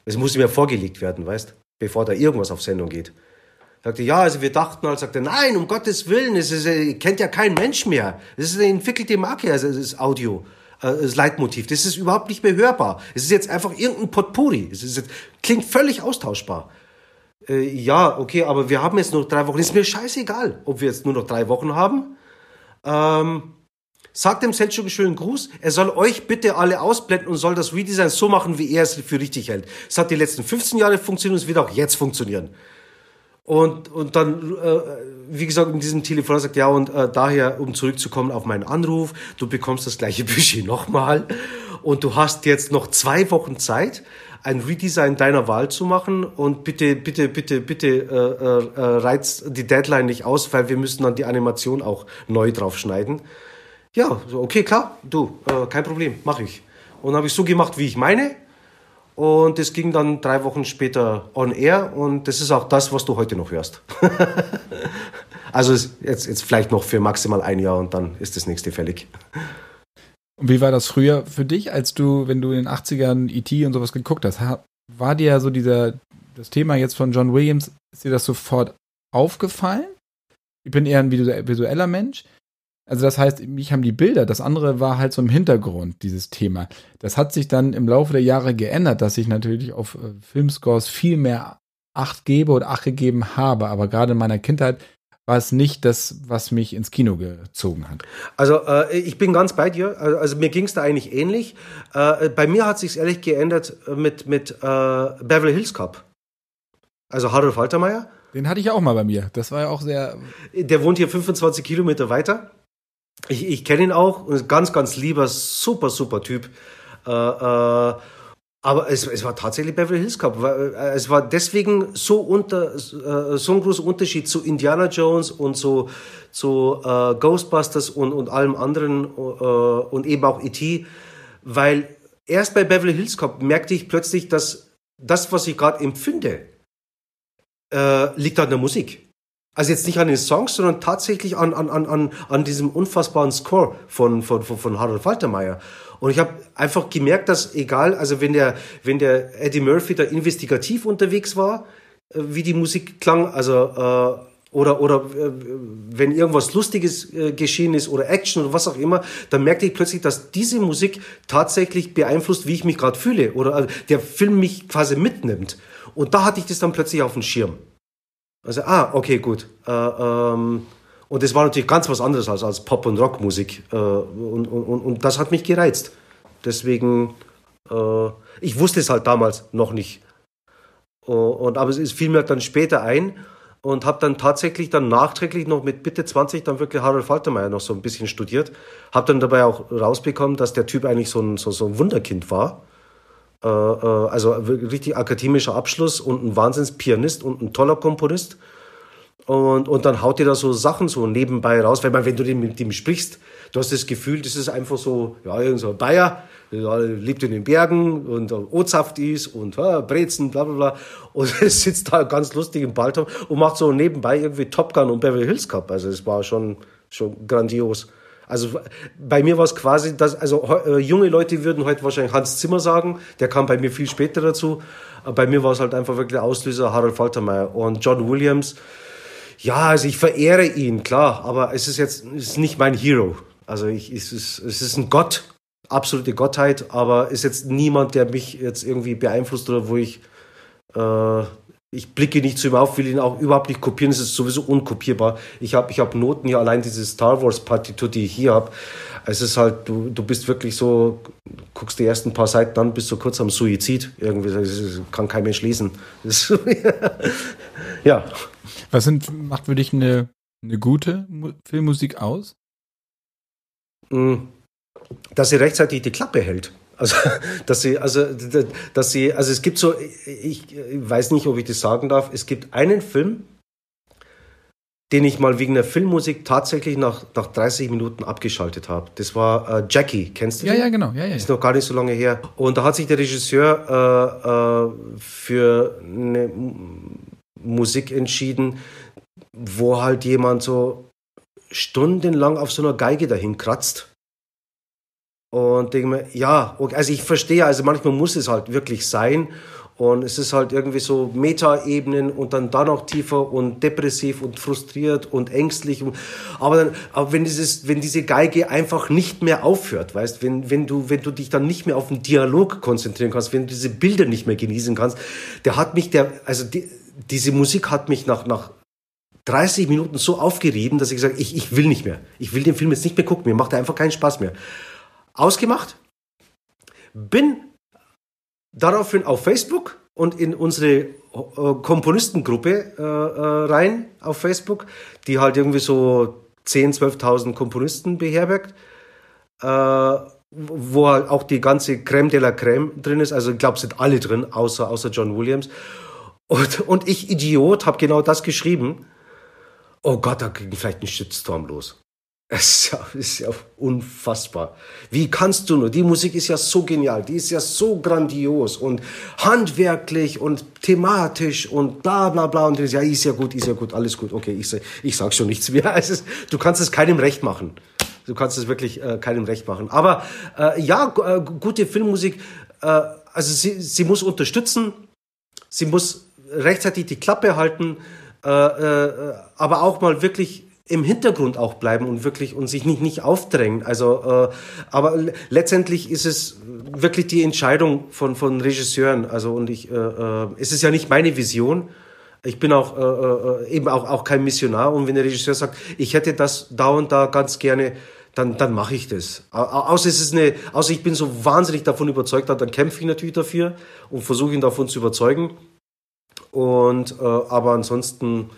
Es muss mir vorgelegt werden, weißt, bevor da irgendwas auf Sendung geht. Sagte, ja, also wir dachten halt, sagte, nein, um Gottes Willen, es ist, äh, kennt ja kein Mensch mehr. Das ist eine entwickelte Marke, also das Audio äh, das Leitmotiv. Das ist überhaupt nicht mehr hörbar. Es ist jetzt einfach irgendein Potpourri. Es ist jetzt, klingt völlig austauschbar. Äh, ja, okay, aber wir haben jetzt nur drei Wochen. Ist mir scheißegal, ob wir jetzt nur noch drei Wochen haben. Ähm, sagt dem Selchuk einen schönen Gruß. Er soll euch bitte alle ausblenden und soll das Redesign so machen, wie er es für richtig hält. Es hat die letzten 15 Jahre funktioniert und es wird auch jetzt funktionieren. Und, und dann äh, wie gesagt, in diesem Telefon sagt, ja, und äh, daher, um zurückzukommen auf meinen Anruf, du bekommst das gleiche Budget nochmal und du hast jetzt noch zwei Wochen Zeit, ein Redesign deiner Wahl zu machen und bitte, bitte, bitte, bitte äh, äh, reizt die Deadline nicht aus, weil wir müssen dann die Animation auch neu draufschneiden. Ja, so, okay, klar, du, äh, kein Problem, mache ich. Und habe ich so gemacht, wie ich meine. Und es ging dann drei Wochen später on air und das ist auch das, was du heute noch hörst. also jetzt, jetzt vielleicht noch für maximal ein Jahr und dann ist das nächste fällig. Und wie war das früher für dich, als du, wenn du in den 80ern E.T. und sowas geguckt hast? War dir so dieser, das Thema jetzt von John Williams, ist dir das sofort aufgefallen? Ich bin eher ein visueller Mensch. Also das heißt, mich haben die Bilder, das andere war halt so im Hintergrund, dieses Thema. Das hat sich dann im Laufe der Jahre geändert, dass ich natürlich auf äh, Filmscores viel mehr Acht gebe oder Acht gegeben habe. Aber gerade in meiner Kindheit war es nicht das, was mich ins Kino gezogen hat. Also äh, ich bin ganz bei dir. Also, also mir ging es da eigentlich ähnlich. Äh, bei mir hat sich ehrlich geändert mit, mit äh, Beverly Hills Cop. Also Harold Faltermeier. Den hatte ich auch mal bei mir. Das war ja auch sehr. Der wohnt hier 25 Kilometer weiter. Ich, ich kenne ihn auch. Ganz, ganz lieber, super, super Typ. Äh, äh, aber es, es war tatsächlich Beverly Hills Cop. Äh, es war deswegen so unter äh, so ein großer Unterschied zu Indiana Jones und zu, zu äh, Ghostbusters und, und allem anderen äh, und eben auch E.T., weil erst bei Beverly Hills Cop merkte ich plötzlich, dass das, was ich gerade empfinde, äh, liegt an der Musik. Also jetzt nicht an den Songs, sondern tatsächlich an, an, an, an diesem unfassbaren Score von, von, von, von Harold Faltermeier. Und ich habe einfach gemerkt, dass egal, also wenn der, wenn der Eddie Murphy da investigativ unterwegs war, äh, wie die Musik klang, also äh, oder oder äh, wenn irgendwas Lustiges äh, geschehen ist oder Action oder was auch immer, dann merkte ich plötzlich, dass diese Musik tatsächlich beeinflusst, wie ich mich gerade fühle oder also der Film mich quasi mitnimmt. Und da hatte ich das dann plötzlich auf dem Schirm. Also ah, okay, gut. Äh, ähm, und das war natürlich ganz was anderes als, als Pop- und Rockmusik. Äh, und, und, und das hat mich gereizt. Deswegen, äh, ich wusste es halt damals noch nicht. Und, aber es fiel mir dann später ein und habe dann tatsächlich dann nachträglich noch mit Bitte 20 dann wirklich Harold Faltermeier noch so ein bisschen studiert. Habe dann dabei auch rausbekommen, dass der Typ eigentlich so ein, so, so ein Wunderkind war. Äh, äh, also richtig akademischer Abschluss und ein Wahnsinnspianist und ein toller Komponist. Und, und dann haut dir da so Sachen so nebenbei raus, weil man, wenn du mit ihm sprichst, du hast das Gefühl, das ist einfach so, ja, irgend so ein Bayer, der lebt in den Bergen und Ozaft ist und ja, Brezen, bla bla bla. Und es sitzt da ganz lustig im Ballturm und macht so nebenbei irgendwie Top Gun und Beverly Hills Cup. Also es war schon, schon grandios. Also bei mir war es quasi, dass, also äh, junge Leute würden heute wahrscheinlich Hans Zimmer sagen, der kam bei mir viel später dazu. Aber bei mir war es halt einfach wirklich der Auslöser Harald Faltermeier und John Williams. Ja, also ich verehre ihn, klar, aber es ist jetzt ist nicht mein Hero. Also ich, es, ist, es ist ein Gott, absolute Gottheit, aber ist jetzt niemand, der mich jetzt irgendwie beeinflusst oder wo ich äh, ich blicke nicht zu ihm auf, will ihn auch überhaupt nicht kopieren, es ist sowieso unkopierbar. Ich habe ich hab Noten hier, allein diese Star Wars Partitur, die ich hier habe. Es ist halt, du, du bist wirklich so, guckst die ersten paar Seiten an, bist so kurz am Suizid. Irgendwie, das kann kein Mensch lesen. Das, ja. Was sind, macht für dich eine, eine gute Filmmusik aus? Hm. Dass sie rechtzeitig die Klappe hält. Also, dass sie, also, dass sie, also es gibt so, ich weiß nicht, ob ich das sagen darf, es gibt einen Film, den ich mal wegen der Filmmusik tatsächlich nach, nach 30 Minuten abgeschaltet habe. Das war äh, Jackie, kennst du ja, den? Ja, genau. Ja, ja, Ist noch gar nicht so lange her. Und da hat sich der Regisseur äh, äh, für eine Musik entschieden, wo halt jemand so stundenlang auf so einer Geige dahin kratzt und denke mir, ja, also ich verstehe, also manchmal muss es halt wirklich sein. Und es ist halt irgendwie so Meta-Ebenen und dann da noch tiefer und depressiv und frustriert und ängstlich. Aber, dann, aber wenn, dieses, wenn diese Geige einfach nicht mehr aufhört, weißt, wenn, wenn, du, wenn du dich dann nicht mehr auf den Dialog konzentrieren kannst, wenn du diese Bilder nicht mehr genießen kannst, der hat mich, der, also die, diese Musik hat mich nach, nach 30 Minuten so aufgerieben, dass ich gesagt ich, ich will nicht mehr. Ich will den Film jetzt nicht mehr gucken, mir macht er einfach keinen Spaß mehr ausgemacht, bin daraufhin auf Facebook und in unsere äh, Komponistengruppe äh, äh, rein auf Facebook, die halt irgendwie so 10.000, 12.000 Komponisten beherbergt, äh, wo halt auch die ganze Crème de la Crème drin ist. Also ich glaube, sind alle drin, außer, außer John Williams. Und, und ich, Idiot, habe genau das geschrieben. Oh Gott, da ging vielleicht ein Shitstorm los. Es ist ja, unfassbar. Wie kannst du nur? Die Musik ist ja so genial, die ist ja so grandios und handwerklich und thematisch und bla bla bla. Und ja, ist ja gut, ist ja gut, alles gut. Okay, ich, ich sag schon nichts mehr. Ist, du kannst es keinem recht machen. Du kannst es wirklich äh, keinem recht machen. Aber äh, ja, äh, gute Filmmusik, äh, also sie, sie muss unterstützen, sie muss rechtzeitig die Klappe halten, äh, aber auch mal wirklich im Hintergrund auch bleiben und wirklich und sich nicht, nicht aufdrängen. Also, äh, aber letztendlich ist es wirklich die Entscheidung von, von Regisseuren. Also, und ich, äh, äh, es ist ja nicht meine Vision. Ich bin auch äh, äh, eben auch, auch kein Missionar. Und wenn der Regisseur sagt, ich hätte das da und da ganz gerne, dann, dann mache ich das. Außer es ist eine, außer ich bin so wahnsinnig davon überzeugt, dann kämpfe ich natürlich dafür und versuche ihn davon zu überzeugen. Und äh, aber ansonsten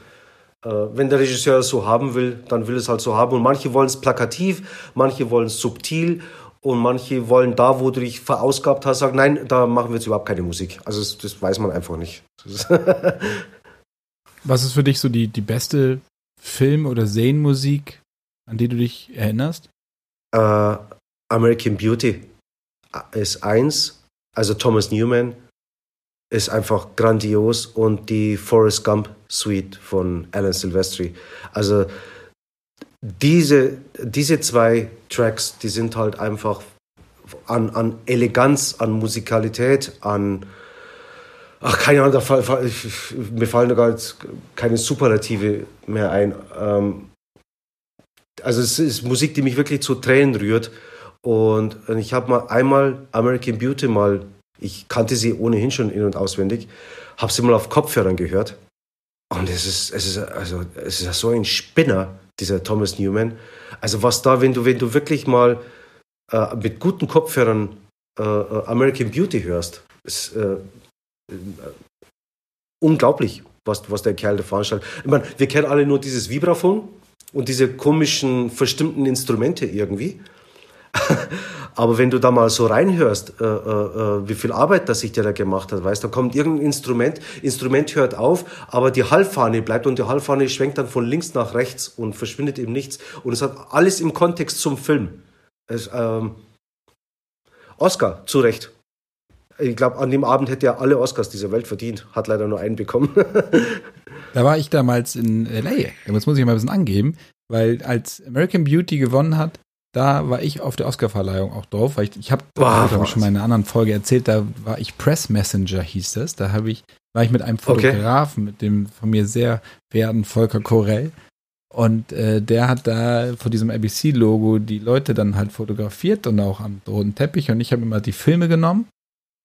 wenn der Regisseur es so haben will, dann will es halt so haben. Und manche wollen es plakativ, manche wollen es subtil und manche wollen da, wo du dich verausgabt hast, sagen, nein, da machen wir jetzt überhaupt keine Musik. Also das, das weiß man einfach nicht. Was ist für dich so die, die beste Film- oder Serienmusik, an die du dich erinnerst? Uh, American Beauty ist eins, also Thomas Newman ist einfach grandios und die Forrest Gump Suite von Alan Silvestri. Also diese, diese zwei Tracks, die sind halt einfach an, an Eleganz, an Musikalität, an ach keine Ahnung, da, mir fallen da gar keine Superlative mehr ein. Ähm, also es ist Musik, die mich wirklich zu Tränen rührt. Und ich habe mal einmal American Beauty mal ich kannte sie ohnehin schon in- und auswendig, habe sie mal auf Kopfhörern gehört. Und es ist, es ist, also, es ist so ein Spinner, dieser Thomas Newman. Also was da, wenn du, wenn du wirklich mal äh, mit guten Kopfhörern äh, äh American Beauty hörst, ist äh, äh, unglaublich, was, was der Kerl da veranstaltet. Ich meine, wir kennen alle nur dieses Vibraphon und diese komischen, verstimmten Instrumente irgendwie. Aber wenn du da mal so reinhörst, äh, äh, äh, wie viel Arbeit das sich der da gemacht hat, weißt, da kommt irgendein Instrument, Instrument hört auf, aber die Hallfahne bleibt und die Hallfahne schwenkt dann von links nach rechts und verschwindet im Nichts. Und es hat alles im Kontext zum Film. Es, ähm, Oscar, zu Recht. Ich glaube, an dem Abend hätte er alle Oscars dieser Welt verdient. Hat leider nur einen bekommen. da war ich damals in L.A. Das muss ich mal ein bisschen angeben, weil als American Beauty gewonnen hat, da war ich auf der Oscarverleihung auch drauf, weil ich, ich habe, glaube ich, schon mal in einer anderen Folge erzählt, da war ich Press Messenger, hieß das. Da habe ich, war ich mit einem Fotografen, okay. mit dem von mir sehr werten Volker Korell. Und äh, der hat da vor diesem ABC-Logo die Leute dann halt fotografiert und auch am roten Teppich. Und ich habe immer die Filme genommen.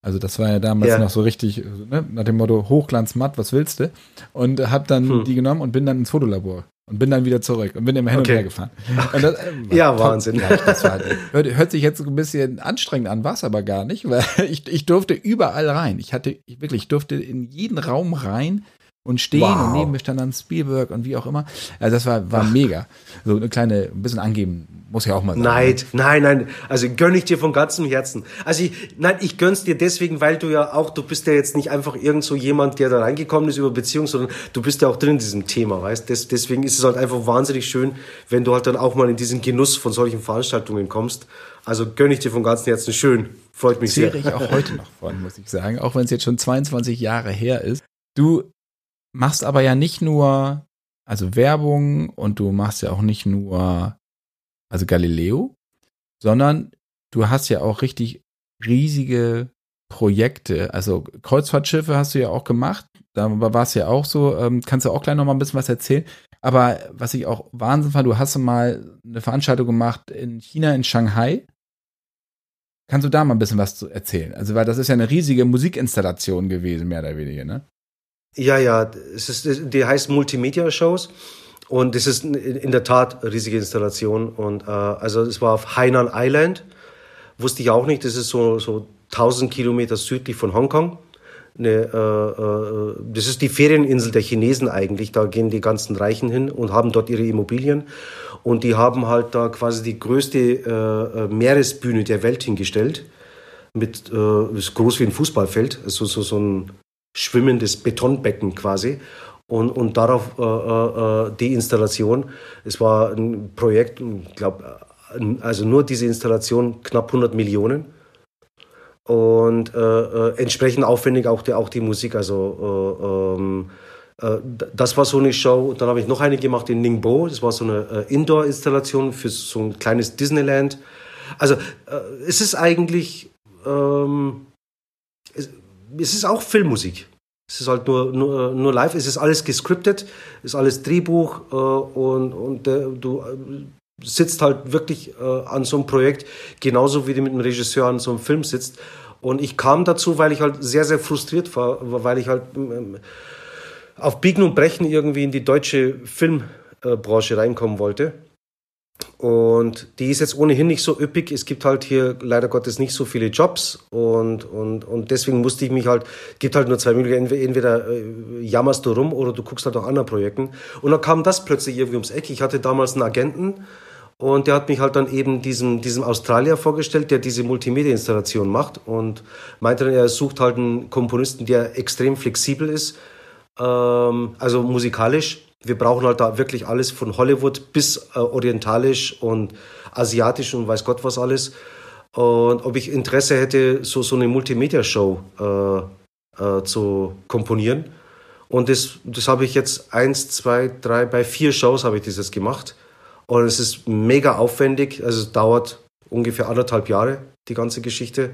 Also das war ja damals ja. noch so richtig, ne, nach dem Motto Hochglanz matt, was willst du? Und habe dann hm. die genommen und bin dann ins Fotolabor und bin dann wieder zurück und bin immer hin okay. und her gefahren. Das, äh, ja, Wahnsinn. War, hört, hört, sich jetzt so ein bisschen anstrengend an, war es aber gar nicht, weil ich, ich durfte überall rein. Ich hatte, ich wirklich, ich durfte in jeden Raum rein und stehen wow. und neben mir stand dann Spielberg und wie auch immer. Also das war, war mega. So eine kleine, ein bisschen angeben muss ja auch mal sein. Neid, nein, nein, also gönne ich dir von ganzem Herzen. Also ich, nein, ich gönn's dir deswegen, weil du ja auch, du bist ja jetzt nicht einfach irgend so jemand, der da reingekommen ist über Beziehungen, sondern du bist ja auch drin in diesem Thema, weißt? Des, deswegen ist es halt einfach wahnsinnig schön, wenn du halt dann auch mal in diesen Genuss von solchen Veranstaltungen kommst. Also gönne ich dir von ganzem Herzen schön. Freut mich Zehre sehr. ich auch heute noch von, muss ich sagen, auch wenn es jetzt schon 22 Jahre her ist. Du machst aber ja nicht nur, also Werbung und du machst ja auch nicht nur, also Galileo, sondern du hast ja auch richtig riesige Projekte. Also Kreuzfahrtschiffe hast du ja auch gemacht. Da war es ja auch so. Ähm, kannst du auch gleich noch mal ein bisschen was erzählen. Aber was ich auch Wahnsinn fand, du hast mal eine Veranstaltung gemacht in China, in Shanghai. Kannst du da mal ein bisschen was zu erzählen? Also, weil das ist ja eine riesige Musikinstallation gewesen, mehr oder weniger, ne? Ja, ja, es ist, die heißt Multimedia-Shows. Und es ist in der Tat eine riesige Installation. Und äh, also es war auf Hainan Island. Wusste ich auch nicht. Das ist so, so 1000 Kilometer südlich von Hongkong. eine äh, äh, das ist die Ferieninsel der Chinesen eigentlich. Da gehen die ganzen Reichen hin und haben dort ihre Immobilien. Und die haben halt da quasi die größte äh, äh Meeresbühne der Welt hingestellt. Mit, äh, ist groß wie ein Fußballfeld, also so, so ein schwimmendes Betonbecken quasi. Und, und darauf äh, äh, die Installation. Es war ein Projekt, glaube, also nur diese Installation knapp 100 Millionen und äh, äh, entsprechend aufwendig auch die, auch die Musik. Also äh, ähm, äh, das war so eine Show. Und dann habe ich noch eine gemacht in Ningbo. Das war so eine äh, Indoor-Installation für so ein kleines Disneyland. Also äh, es ist eigentlich, ähm, es, ist auch Filmmusik. Es ist halt nur, nur, nur live. Es ist alles gescriptet, es ist alles Drehbuch und, und du sitzt halt wirklich äh, an so einem Projekt, genauso wie du mit einem Regisseur an so einem Film sitzt. Und ich kam dazu, weil ich halt sehr, sehr frustriert war, weil ich halt ähm, auf Biegen und Brechen irgendwie in die deutsche Filmbranche reinkommen wollte. Und die ist jetzt ohnehin nicht so üppig. Es gibt halt hier leider Gottes nicht so viele Jobs. Und, und, und deswegen musste ich mich halt, gibt halt nur zwei Möglichkeiten. Entweder äh, jammerst du rum oder du guckst halt nach anderen Projekten. Und dann kam das plötzlich irgendwie ums Eck. Ich hatte damals einen Agenten und der hat mich halt dann eben diesem, diesem Australier vorgestellt, der diese Multimedia-Installation macht und meinte dann, er sucht halt einen Komponisten, der extrem flexibel ist, ähm, also musikalisch. Wir brauchen halt da wirklich alles von Hollywood bis äh, orientalisch und asiatisch und weiß Gott was alles. Und ob ich Interesse hätte, so, so eine Multimedia-Show äh, äh, zu komponieren. Und das, das habe ich jetzt eins, zwei, drei, bei vier Shows habe ich dieses gemacht. Und es ist mega aufwendig. Also es dauert ungefähr anderthalb Jahre, die ganze Geschichte.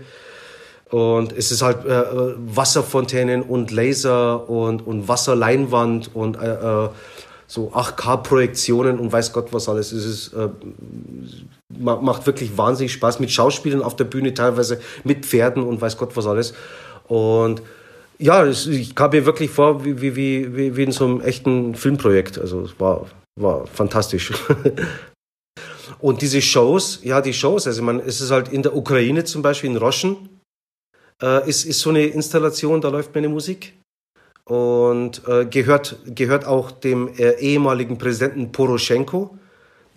Und es ist halt äh, Wasserfontänen und Laser und, und Wasserleinwand und äh, äh so 8K-Projektionen und weiß Gott was alles. Es ist, äh, macht wirklich wahnsinnig Spaß mit Schauspielern auf der Bühne, teilweise mit Pferden und weiß Gott was alles. Und ja, ich kam mir wirklich vor wie, wie, wie, wie in so einem echten Filmprojekt. Also es war war fantastisch. Und diese Shows, ja, die Shows, also man, es ist halt in der Ukraine zum Beispiel, in Roschen, äh, ist, ist so eine Installation, da läuft meine Musik. Und äh, gehört, gehört auch dem äh, ehemaligen Präsidenten Poroschenko.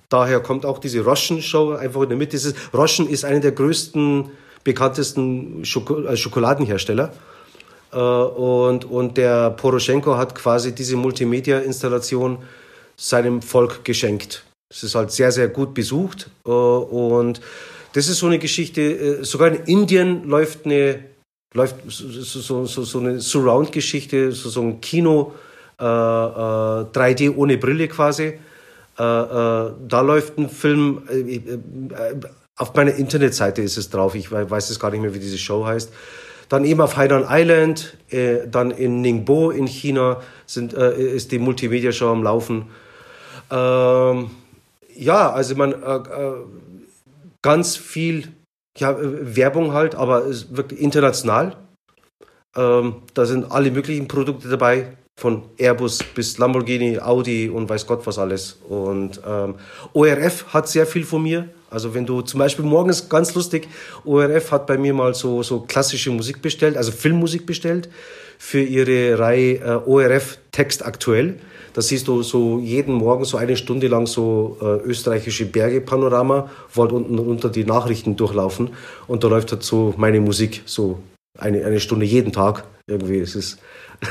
Daher kommt auch diese Roschen-Show einfach in der Mitte. Dieses, Roschen ist einer der größten, bekanntesten Schoko äh, Schokoladenhersteller. Äh, und, und der Poroschenko hat quasi diese Multimedia-Installation seinem Volk geschenkt. Es ist halt sehr, sehr gut besucht äh, und das ist so eine Geschichte, äh, sogar in Indien läuft eine, läuft so, so, so eine Surround-Geschichte, so, so ein Kino, äh, 3D ohne Brille quasi. da läuft ein Film, auf meiner Internetseite ist es drauf, ich weiß es gar nicht mehr, wie diese Show heißt. Dann eben auf Hainan Island, dann in Ningbo in China sind, ist die Multimedia-Show am Laufen. Ähm, ja, also man äh, äh, ganz viel ja, äh, Werbung halt, aber ist wirklich international. Ähm, da sind alle möglichen Produkte dabei, von Airbus bis Lamborghini, Audi und weiß Gott was alles. Und ähm, ORF hat sehr viel von mir. Also wenn du zum Beispiel morgens ganz lustig, ORF hat bei mir mal so, so klassische Musik bestellt, also Filmmusik bestellt für ihre Reihe äh, ORF Text aktuell. Da siehst du so jeden Morgen so eine Stunde lang so äh, österreichische Berge-Panorama, wo halt unten unter die Nachrichten durchlaufen. Und da läuft halt so meine Musik, so eine, eine Stunde jeden Tag. Irgendwie, es ist,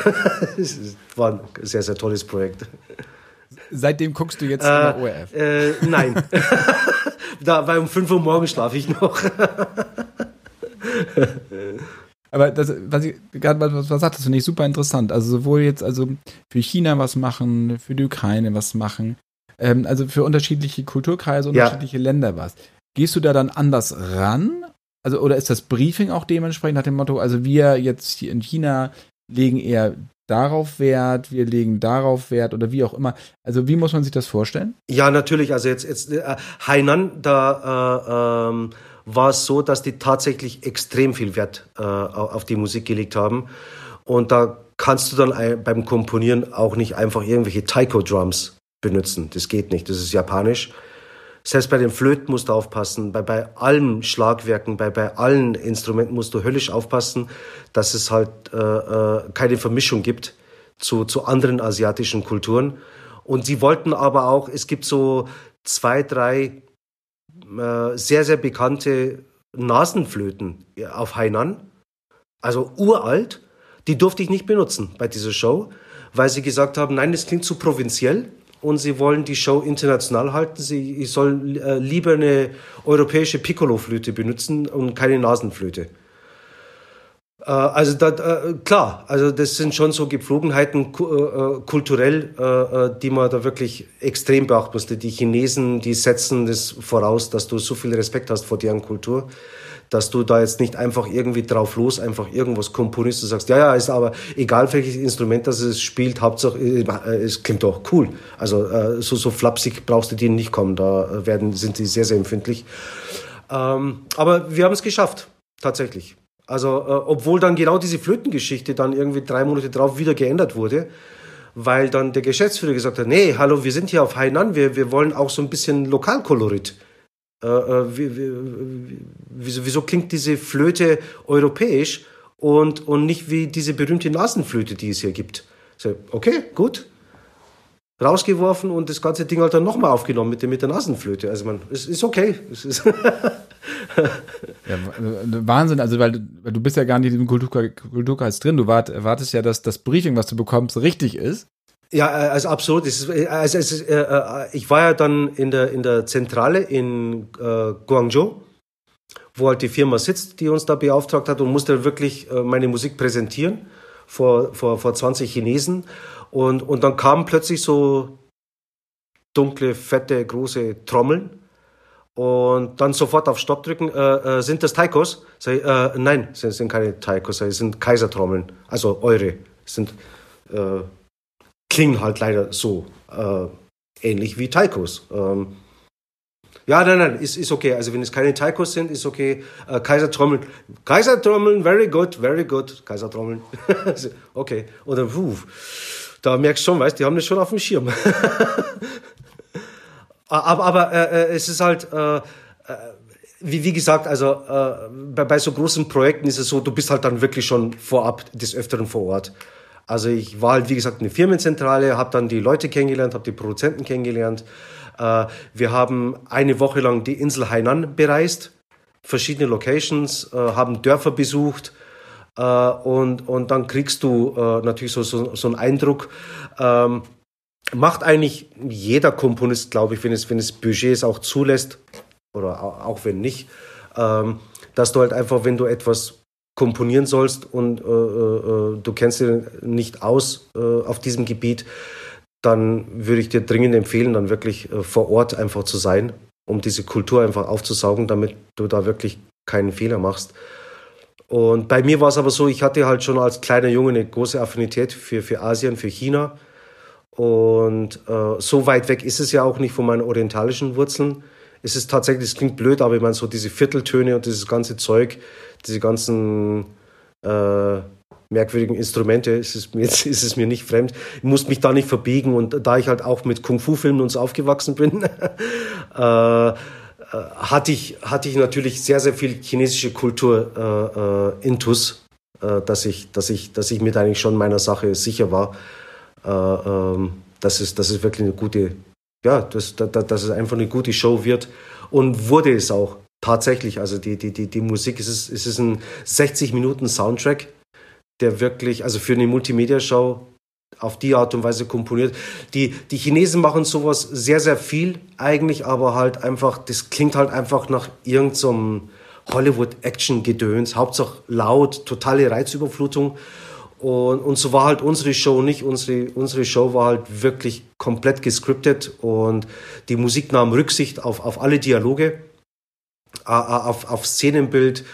es war ein sehr, sehr tolles Projekt. Seitdem guckst du jetzt äh, ORF? Äh, nein. da, weil um 5 Uhr morgens schlafe ich noch. Aber das, was ich gerade was, was sagtest, finde ich super interessant. Also sowohl jetzt also für China was machen, für die Ukraine was machen, ähm, also für unterschiedliche Kulturkreise, unterschiedliche ja. Länder was. Gehst du da dann anders ran? Also oder ist das Briefing auch dementsprechend nach dem Motto, also wir jetzt hier in China legen eher darauf Wert, wir legen darauf Wert oder wie auch immer. Also wie muss man sich das vorstellen? Ja, natürlich. Also jetzt, jetzt äh, Hainan, da äh, ähm, war es so, dass die tatsächlich extrem viel Wert äh, auf die Musik gelegt haben. Und da kannst du dann beim Komponieren auch nicht einfach irgendwelche Taiko-Drums benutzen. Das geht nicht. Das ist japanisch. Selbst bei den Flöten musst du aufpassen, bei, bei allen Schlagwerken, bei, bei allen Instrumenten musst du höllisch aufpassen, dass es halt äh, äh, keine Vermischung gibt zu, zu anderen asiatischen Kulturen. Und sie wollten aber auch, es gibt so zwei, drei äh, sehr, sehr bekannte Nasenflöten auf Hainan, also uralt, die durfte ich nicht benutzen bei dieser Show, weil sie gesagt haben, nein, das klingt zu provinziell und sie wollen die Show international halten. Sie, ich soll äh, lieber eine europäische Piccolo-Flöte benutzen und keine Nasenflöte. Äh, also da, äh, klar, also das sind schon so Gepflogenheiten äh, äh kulturell, äh, die man da wirklich extrem beachten musste. Die Chinesen, die setzen das voraus, dass du so viel Respekt hast vor deren Kultur dass du da jetzt nicht einfach irgendwie drauf los einfach irgendwas komponierst und sagst, ja, ja, ist aber egal welches Instrument das es spielt, Hauptsache äh, es klingt doch cool. Also äh, so, so flapsig brauchst du denen nicht kommen, da werden, sind die sehr, sehr empfindlich. Ähm, aber wir haben es geschafft, tatsächlich. Also, äh, obwohl dann genau diese Flötengeschichte dann irgendwie drei Monate drauf wieder geändert wurde, weil dann der Geschäftsführer gesagt hat, nee, hallo, wir sind hier auf Hainan, wir, wir wollen auch so ein bisschen Lokalkolorit. Äh, äh, wie, wie, wieso, wieso klingt diese Flöte europäisch und, und nicht wie diese berühmte Nasenflöte, die es hier gibt? So, okay, gut. Rausgeworfen und das ganze Ding halt dann nochmal aufgenommen mit der, mit der Nasenflöte. Also man, es ist okay. Es ist ja, Wahnsinn, also weil, weil, du bist ja gar nicht in diesem Kultur, Kulturkreis drin. Du wart, erwartest ja, dass das Briefing, was du bekommst, richtig ist. Ja, äh, also absolut. Äh, also, also, äh, ich war ja dann in der, in der Zentrale in äh, Guangzhou, wo halt die Firma sitzt, die uns da beauftragt hat und musste wirklich äh, meine Musik präsentieren vor, vor, vor 20 Chinesen. Und, und dann kamen plötzlich so dunkle, fette, große Trommeln und dann sofort auf Stopp drücken. Äh, äh, sind das Taikos? Ich, äh, nein, sind, sind keine Taikos, es sind Kaisertrommeln, also eure. sind äh, klingen halt leider so äh, ähnlich wie Taikos. Ähm, ja, nein, nein, ist, ist okay. Also wenn es keine Taikos sind, ist okay. Äh, Kaisertrommeln, Kaisertrommeln, very good, very good. Kaisertrommeln, okay. Dann, puh, da merkst du schon, weißt, die haben das schon auf dem Schirm. aber aber äh, äh, es ist halt, äh, äh, wie, wie gesagt, also äh, bei, bei so großen Projekten ist es so, du bist halt dann wirklich schon vorab des Öfteren vor Ort. Also ich war halt, wie gesagt, eine Firmenzentrale, habe dann die Leute kennengelernt, habe die Produzenten kennengelernt. Äh, wir haben eine Woche lang die Insel Hainan bereist, verschiedene Locations, äh, haben Dörfer besucht. Äh, und, und dann kriegst du natürlich so, so, so einen Eindruck. Ähm, macht eigentlich jeder Komponist, glaube ich, wenn es, wenn es Budgets auch zulässt, oder auch wenn nicht, ähm, dass du halt einfach, wenn du etwas komponieren sollst und du kennst dich nicht aus auf diesem Gebiet, dann würde ich dir dringend empfehlen, dann wirklich äh, vor Ort einfach zu sein, um diese Kultur einfach aufzusaugen, damit du da wirklich keinen Fehler machst. Und bei mir war es aber so, ich hatte halt schon als kleiner Junge eine große Affinität für, für Asien, für China. Und äh, so weit weg ist es ja auch nicht von meinen orientalischen Wurzeln. Es ist tatsächlich, es klingt blöd, aber ich meine, so diese Vierteltöne und dieses ganze Zeug, diese ganzen äh, merkwürdigen Instrumente, ist es, mir, ist es mir nicht fremd. Ich muss mich da nicht verbiegen und da ich halt auch mit Kung-Fu-Filmen und so aufgewachsen bin, äh, äh, hatte, ich, hatte ich natürlich sehr, sehr viel chinesische Kultur äh, äh, intus, äh, dass, ich, dass, ich, dass ich mir eigentlich schon meiner Sache sicher war, äh, ähm, dass, es, dass es wirklich eine gute, ja, dass, dass, dass es einfach eine gute Show wird und wurde es auch. Tatsächlich, also die, die, die, die Musik, es ist, es ist ein 60 Minuten Soundtrack, der wirklich, also für eine Multimedia-Show auf die Art und Weise komponiert. Die, die Chinesen machen sowas sehr, sehr viel eigentlich, aber halt einfach, das klingt halt einfach nach irgendeinem so Hollywood-Action-Gedöns, Hauptsache laut, totale Reizüberflutung. Und, und so war halt unsere Show nicht. Unsere, unsere Show war halt wirklich komplett gescriptet und die Musik nahm Rücksicht auf, auf alle Dialoge. Auf, auf Szenenbild,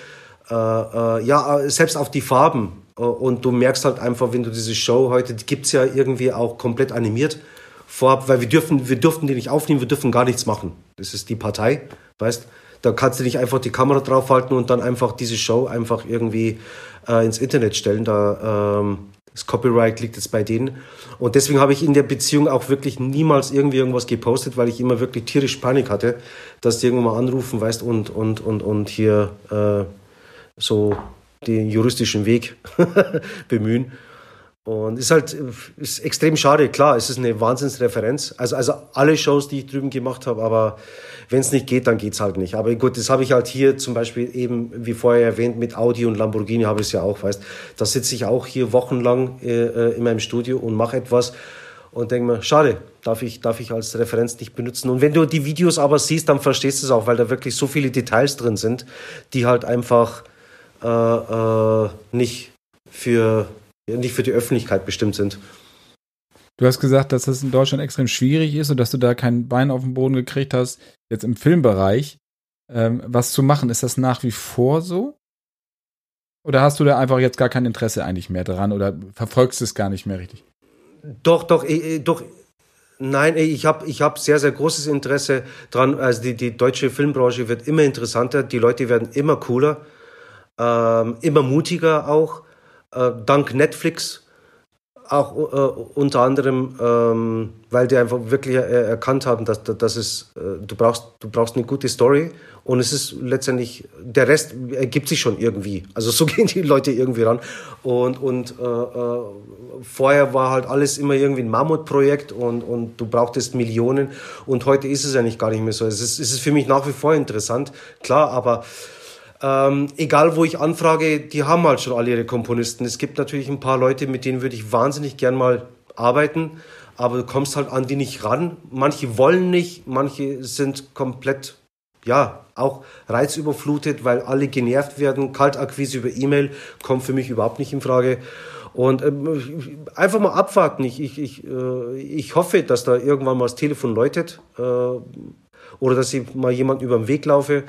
äh, äh, ja, selbst auf die Farben. Und du merkst halt einfach, wenn du diese Show heute, die gibt es ja irgendwie auch komplett animiert vorab, weil wir dürfen, wir durften die nicht aufnehmen, wir dürfen gar nichts machen. Das ist die Partei, weißt Da kannst du nicht einfach die Kamera draufhalten und dann einfach diese Show einfach irgendwie äh, ins Internet stellen. Da, ähm, Das Copyright liegt jetzt bei denen. Und deswegen habe ich in der Beziehung auch wirklich niemals irgendwie irgendwas gepostet, weil ich immer wirklich tierisch Panik hatte, dass die irgendwann mal anrufen, weißt, und, und, und, und hier äh, so den juristischen Weg bemühen. Und ist halt ist extrem schade, klar, es ist eine Wahnsinnsreferenz. Also, also alle Shows, die ich drüben gemacht habe, aber wenn es nicht geht, dann geht es halt nicht. Aber gut, das habe ich halt hier zum Beispiel eben, wie vorher erwähnt, mit Audi und Lamborghini habe ich es ja auch, weißt Da sitze ich auch hier wochenlang äh, äh, in meinem Studio und mache etwas und denke mir, schade, darf ich, darf ich als Referenz nicht benutzen. Und wenn du die Videos aber siehst, dann verstehst du es auch, weil da wirklich so viele Details drin sind, die halt einfach äh, äh, nicht für nicht für die Öffentlichkeit bestimmt sind. Du hast gesagt, dass das in Deutschland extrem schwierig ist und dass du da kein Bein auf den Boden gekriegt hast, jetzt im Filmbereich, ähm, was zu machen. Ist das nach wie vor so? Oder hast du da einfach jetzt gar kein Interesse eigentlich mehr dran oder verfolgst es gar nicht mehr richtig? Doch, doch, äh, doch. Nein, ich habe ich hab sehr, sehr großes Interesse dran. Also die, die deutsche Filmbranche wird immer interessanter, die Leute werden immer cooler, ähm, immer mutiger auch äh, dank Netflix auch äh, unter anderem, ähm, weil die einfach wirklich erkannt haben, dass, dass es, äh, du, brauchst, du brauchst eine gute Story und es ist letztendlich, der Rest ergibt sich schon irgendwie. Also so gehen die Leute irgendwie ran. Und, und äh, äh, vorher war halt alles immer irgendwie ein Mammutprojekt und, und du brauchtest Millionen und heute ist es eigentlich gar nicht mehr so. Es ist, es ist für mich nach wie vor interessant, klar, aber ähm, egal wo ich anfrage, die haben halt schon alle ihre Komponisten. Es gibt natürlich ein paar Leute, mit denen würde ich wahnsinnig gern mal arbeiten, aber du kommst halt an die nicht ran. Manche wollen nicht, manche sind komplett, ja, auch reizüberflutet, weil alle genervt werden. Kaltakquise über E-Mail kommt für mich überhaupt nicht in Frage. Und ähm, einfach mal abwarten. Ich, ich, ich, äh, ich hoffe, dass da irgendwann mal das Telefon läutet äh, oder dass ich mal jemand über den Weg laufe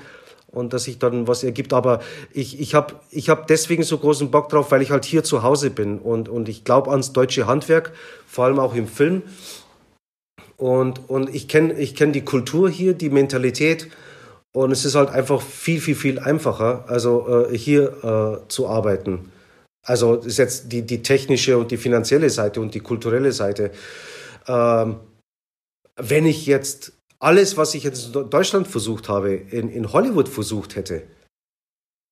und dass sich dann was ergibt. Aber ich, ich habe ich hab deswegen so großen Bock drauf, weil ich halt hier zu Hause bin und, und ich glaube ans deutsche Handwerk, vor allem auch im Film. Und, und ich kenne ich kenn die Kultur hier, die Mentalität. Und es ist halt einfach viel, viel, viel einfacher, also äh, hier äh, zu arbeiten. Also ist jetzt die, die technische und die finanzielle Seite und die kulturelle Seite. Ähm, wenn ich jetzt alles, was ich jetzt in Deutschland versucht habe, in, in Hollywood versucht hätte,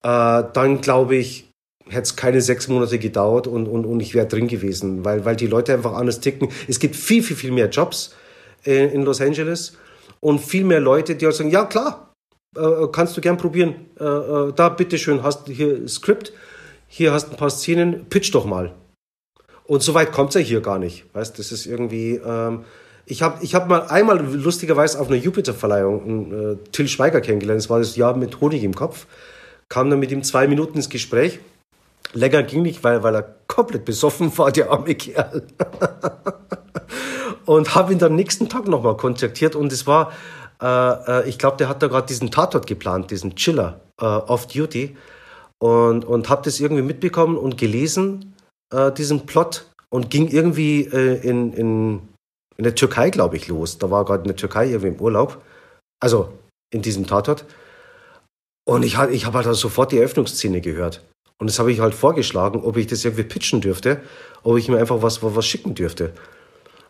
äh, dann glaube ich, hätte es keine sechs Monate gedauert und, und, und ich wäre drin gewesen, weil, weil die Leute einfach anders ticken. Es gibt viel, viel, viel mehr Jobs in, in Los Angeles und viel mehr Leute, die halt sagen, ja klar, äh, kannst du gern probieren. Äh, äh da, bitteschön, hast hier Skript, hier hast ein paar Szenen, pitch doch mal. Und so weit kommt es ja hier gar nicht. Weißt, das ist irgendwie, ähm, ich habe ich hab mal einmal lustigerweise auf einer Jupiter-Verleihung äh, Till Schweiger kennengelernt. Das war das Jahr mit Honig im Kopf. Kam dann mit ihm zwei Minuten ins Gespräch. Länger ging nicht, weil, weil er komplett besoffen war, der arme Kerl. und habe ihn dann nächsten Tag nochmal kontaktiert und es war, äh, äh ich glaube, der hat da gerade diesen Tatort geplant, diesen Chiller äh, off-duty und, und habe das irgendwie mitbekommen und gelesen, äh, diesen Plot und ging irgendwie äh, in, in in der Türkei, glaube ich, los. Da war gerade in der Türkei irgendwie im Urlaub. Also in diesem Tatort. Und ich, ich habe halt sofort die Eröffnungsszene gehört. Und das habe ich halt vorgeschlagen, ob ich das irgendwie pitchen dürfte, ob ich mir einfach was, was schicken dürfte.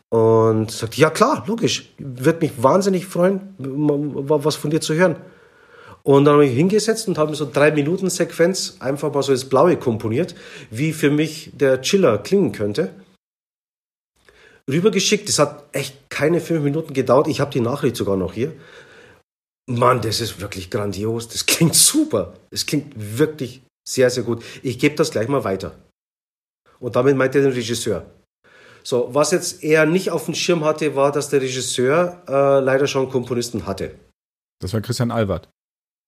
Und sagte, ja klar, logisch, wird mich wahnsinnig freuen, was von dir zu hören. Und dann habe ich hingesetzt und habe so drei Minuten Sequenz einfach mal so ins Blaue komponiert, wie für mich der Chiller klingen könnte rübergeschickt. Das hat echt keine fünf Minuten gedauert. Ich habe die Nachricht sogar noch hier. Mann, das ist wirklich grandios. Das klingt super. Das klingt wirklich sehr, sehr gut. Ich gebe das gleich mal weiter. Und damit meint er den Regisseur. So, was jetzt er nicht auf dem Schirm hatte, war, dass der Regisseur äh, leider schon Komponisten hatte. Das war Christian Albert.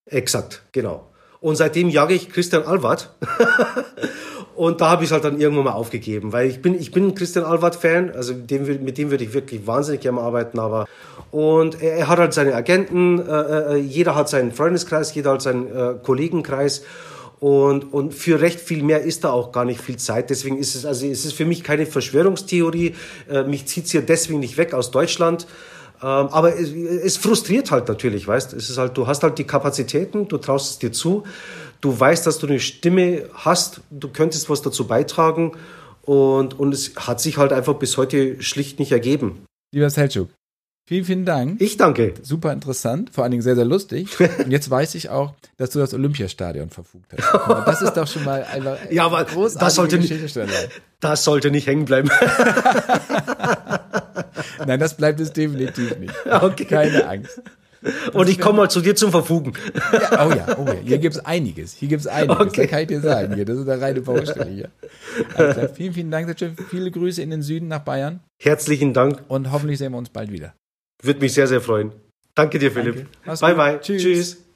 Exakt, genau. Und seitdem jage ich Christian Albert. Und da habe ich es halt dann irgendwann mal aufgegeben, weil ich bin, ich bin ein Christian Alward-Fan, also dem, mit dem würde ich wirklich wahnsinnig gerne arbeiten, aber und er, er hat halt seine Agenten, äh, äh, jeder hat seinen Freundeskreis, jeder hat seinen äh, Kollegenkreis und, und für recht viel mehr ist da auch gar nicht viel Zeit. Deswegen ist es, also es für mich keine Verschwörungstheorie. Äh, mich zieht es hier deswegen nicht weg aus Deutschland. Ähm, aber es, es frustriert halt natürlich, weißt ist halt, du hast halt die Kapazitäten, du traust es dir zu du weißt, dass du eine Stimme hast, du könntest was dazu beitragen Und, und es hat sich halt einfach bis heute schlicht nicht ergeben. Lieber Selçuk, vielen, vielen Dank. Ich danke. Super interessant, vor allen Dingen sehr, sehr lustig. Und jetzt weiß ich auch, dass du das Olympiastadion verfugt hast. Das ist doch schon mal einfach ja, aber das sollte, nicht, das sollte nicht hängen bleiben. Nein, das bleibt es definitiv nicht. Okay. Keine Angst. Und ich komme mal zu dir zum Verfugen. Ja, oh ja, oh ja. Hier gibt es einiges. Hier gibt es einiges. Okay. Das kann ich dir sagen. Hier, das ist eine reine Baustelle hier. Also, vielen, vielen Dank, Viele Grüße in den Süden nach Bayern. Herzlichen Dank. Und hoffentlich sehen wir uns bald wieder. Würde mich sehr, sehr freuen. Danke dir, Philipp. Bye, gut. bye. Tschüss. Tschüss.